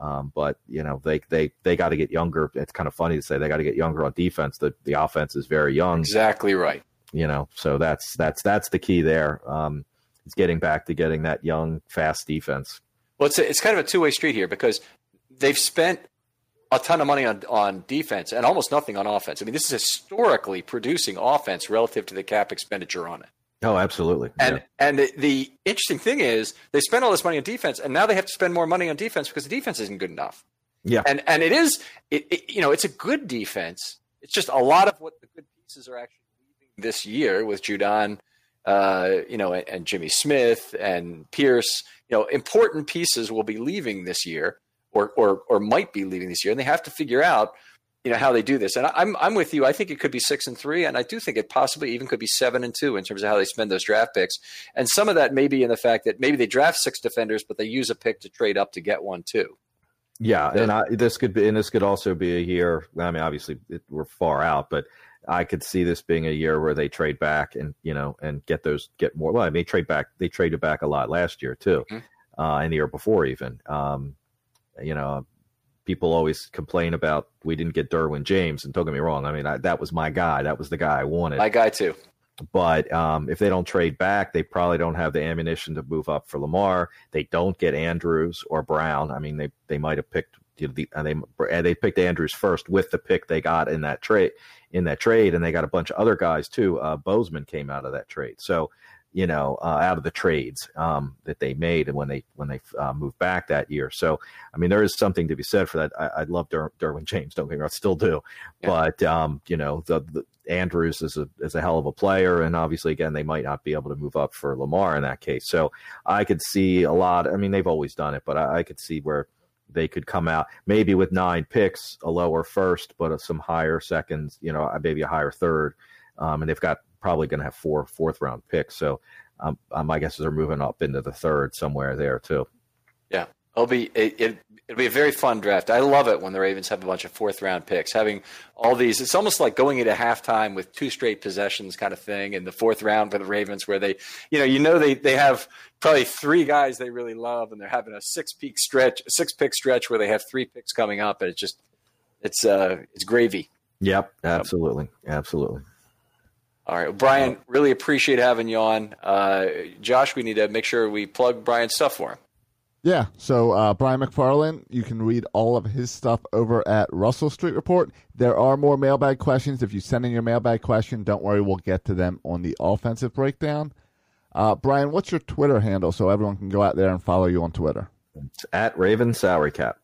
Um, but you know, they they they got to get younger. It's kind of funny to say they got to get younger on defense. The the offense is very young. Exactly right. You know, so that's that's that's the key there. Um, it's getting back to getting that young, fast defense. Well, it's a, it's kind of a two way street here because they've spent a ton of money on on defense and almost nothing on offense. I mean, this is historically producing offense relative to the cap expenditure on it. Oh, absolutely. And yeah. and the, the, interesting thing is they spent all this money on defense, and now they have to spend more money on defense because the defense isn't good enough. Yeah. And and it is it, it, you know it's a good defense. It's just a lot of what the good pieces are actually leaving this year with Judon, uh, you know, and, and Jimmy Smith and Pierce. You know, important pieces will be leaving this year, or or or might be leaving this year, and they have to figure out you know how they do this. And I'm I'm with you. I think it could be six and three, and I do think it possibly even could be seven and two in terms of how they spend those draft picks. And some of that may be in the fact that maybe they draft six defenders, but they use a pick to trade up to get one too. Yeah, and I, this could be, and this could also be a year. I mean, obviously it, we're far out, but I could see this being a year where they trade back and you know and get those get more. Well, I mean, they trade back. They traded back a lot last year too, mm-hmm. uh, and the year before even. Um, you know, people always complain about we didn't get Derwin James, and don't get me wrong. I mean, I, that was my guy. That was the guy I wanted. My guy too. But um, if they don't trade back, they probably don't have the ammunition to move up for Lamar. They don't get Andrews or Brown. I mean, they they might have picked you know, the, and they they picked Andrews first with the pick they got in that trade in that trade, and they got a bunch of other guys too. Uh, Bozeman came out of that trade, so you know, uh, out of the trades um, that they made and when they when they uh, moved back that year. So, I mean, there is something to be said for that. I, I love Der- Derwin James, don't get me wrong, I still do, yeah. but um, you know, the, the, Andrews is a is a hell of a player, and obviously, again, they might not be able to move up for Lamar in that case. So, I could see a lot. I mean, they've always done it, but I, I could see where they could come out maybe with nine picks, a lower first, but some higher seconds, you know, maybe a higher third. Um, and they've got probably going to have four fourth round picks. So um, my guess is they're moving up into the third somewhere there too. Yeah, it'll be it, it, it'll be a very fun draft. I love it when the Ravens have a bunch of fourth round picks, having all these. It's almost like going into halftime with two straight possessions kind of thing in the fourth round for the Ravens, where they, you know, you know they they have probably three guys they really love, and they're having a six peak stretch, six pick stretch where they have three picks coming up, and it's just it's uh it's gravy. Yep, absolutely, absolutely. All right, Brian, really appreciate having you on. Uh, Josh, we need to make sure we plug Brian's stuff for him. Yeah, so uh, Brian McFarland, you can read all of his stuff over at Russell Street Report. There are more mailbag questions. If you send in your mailbag question, don't worry, we'll get to them on the offensive breakdown. Uh, Brian, what's your Twitter handle so everyone can go out there and follow you on Twitter? It's at Raven Salary Cap.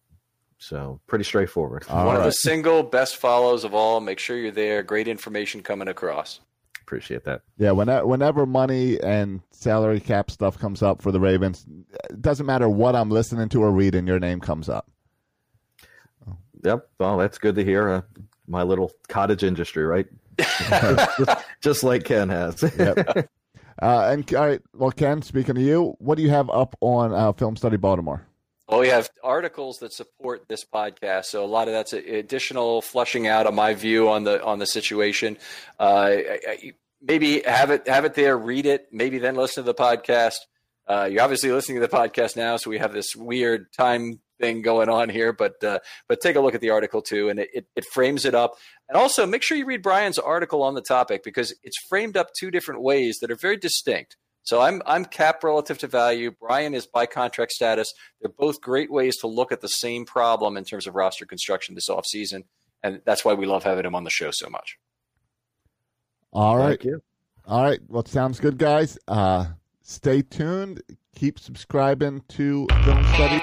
So pretty straightforward. All One right. of the single best follows of all. Make sure you're there. Great information coming across. Appreciate that. Yeah, whenever, whenever money and salary cap stuff comes up for the Ravens, it doesn't matter what I'm listening to or reading, your name comes up. Yep. Well, that's good to hear. Uh, my little cottage industry, right? just, *laughs* just, like Ken has. *laughs* yep. Uh, and all right, well, Ken, speaking to you, what do you have up on uh, Film Study Baltimore? Well, we have articles that support this podcast, so a lot of that's additional flushing out of my view on the on the situation. Uh, maybe have it have it there, read it, maybe then listen to the podcast. Uh, you're obviously listening to the podcast now, so we have this weird time thing going on here. But uh, but take a look at the article too, and it, it, it frames it up. And also make sure you read Brian's article on the topic because it's framed up two different ways that are very distinct. So I'm I'm cap relative to value. Brian is by contract status. They're both great ways to look at the same problem in terms of roster construction this offseason. And that's why we love having him on the show so much. All right. All right. Well, sounds good, guys. Uh, stay tuned. Keep subscribing to Film Study.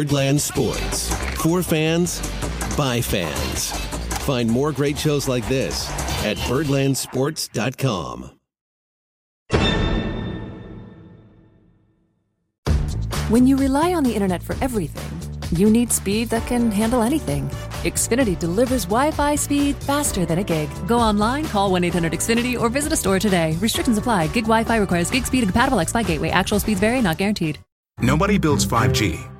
Birdland Sports. For fans, by fans. Find more great shows like this at birdlandsports.com. When you rely on the internet for everything, you need speed that can handle anything. Xfinity delivers Wi Fi speed faster than a gig. Go online, call 1 800 Xfinity, or visit a store today. Restrictions apply. Gig Wi Fi requires gig speed and compatible X Fi gateway. Actual speeds vary, not guaranteed. Nobody builds 5G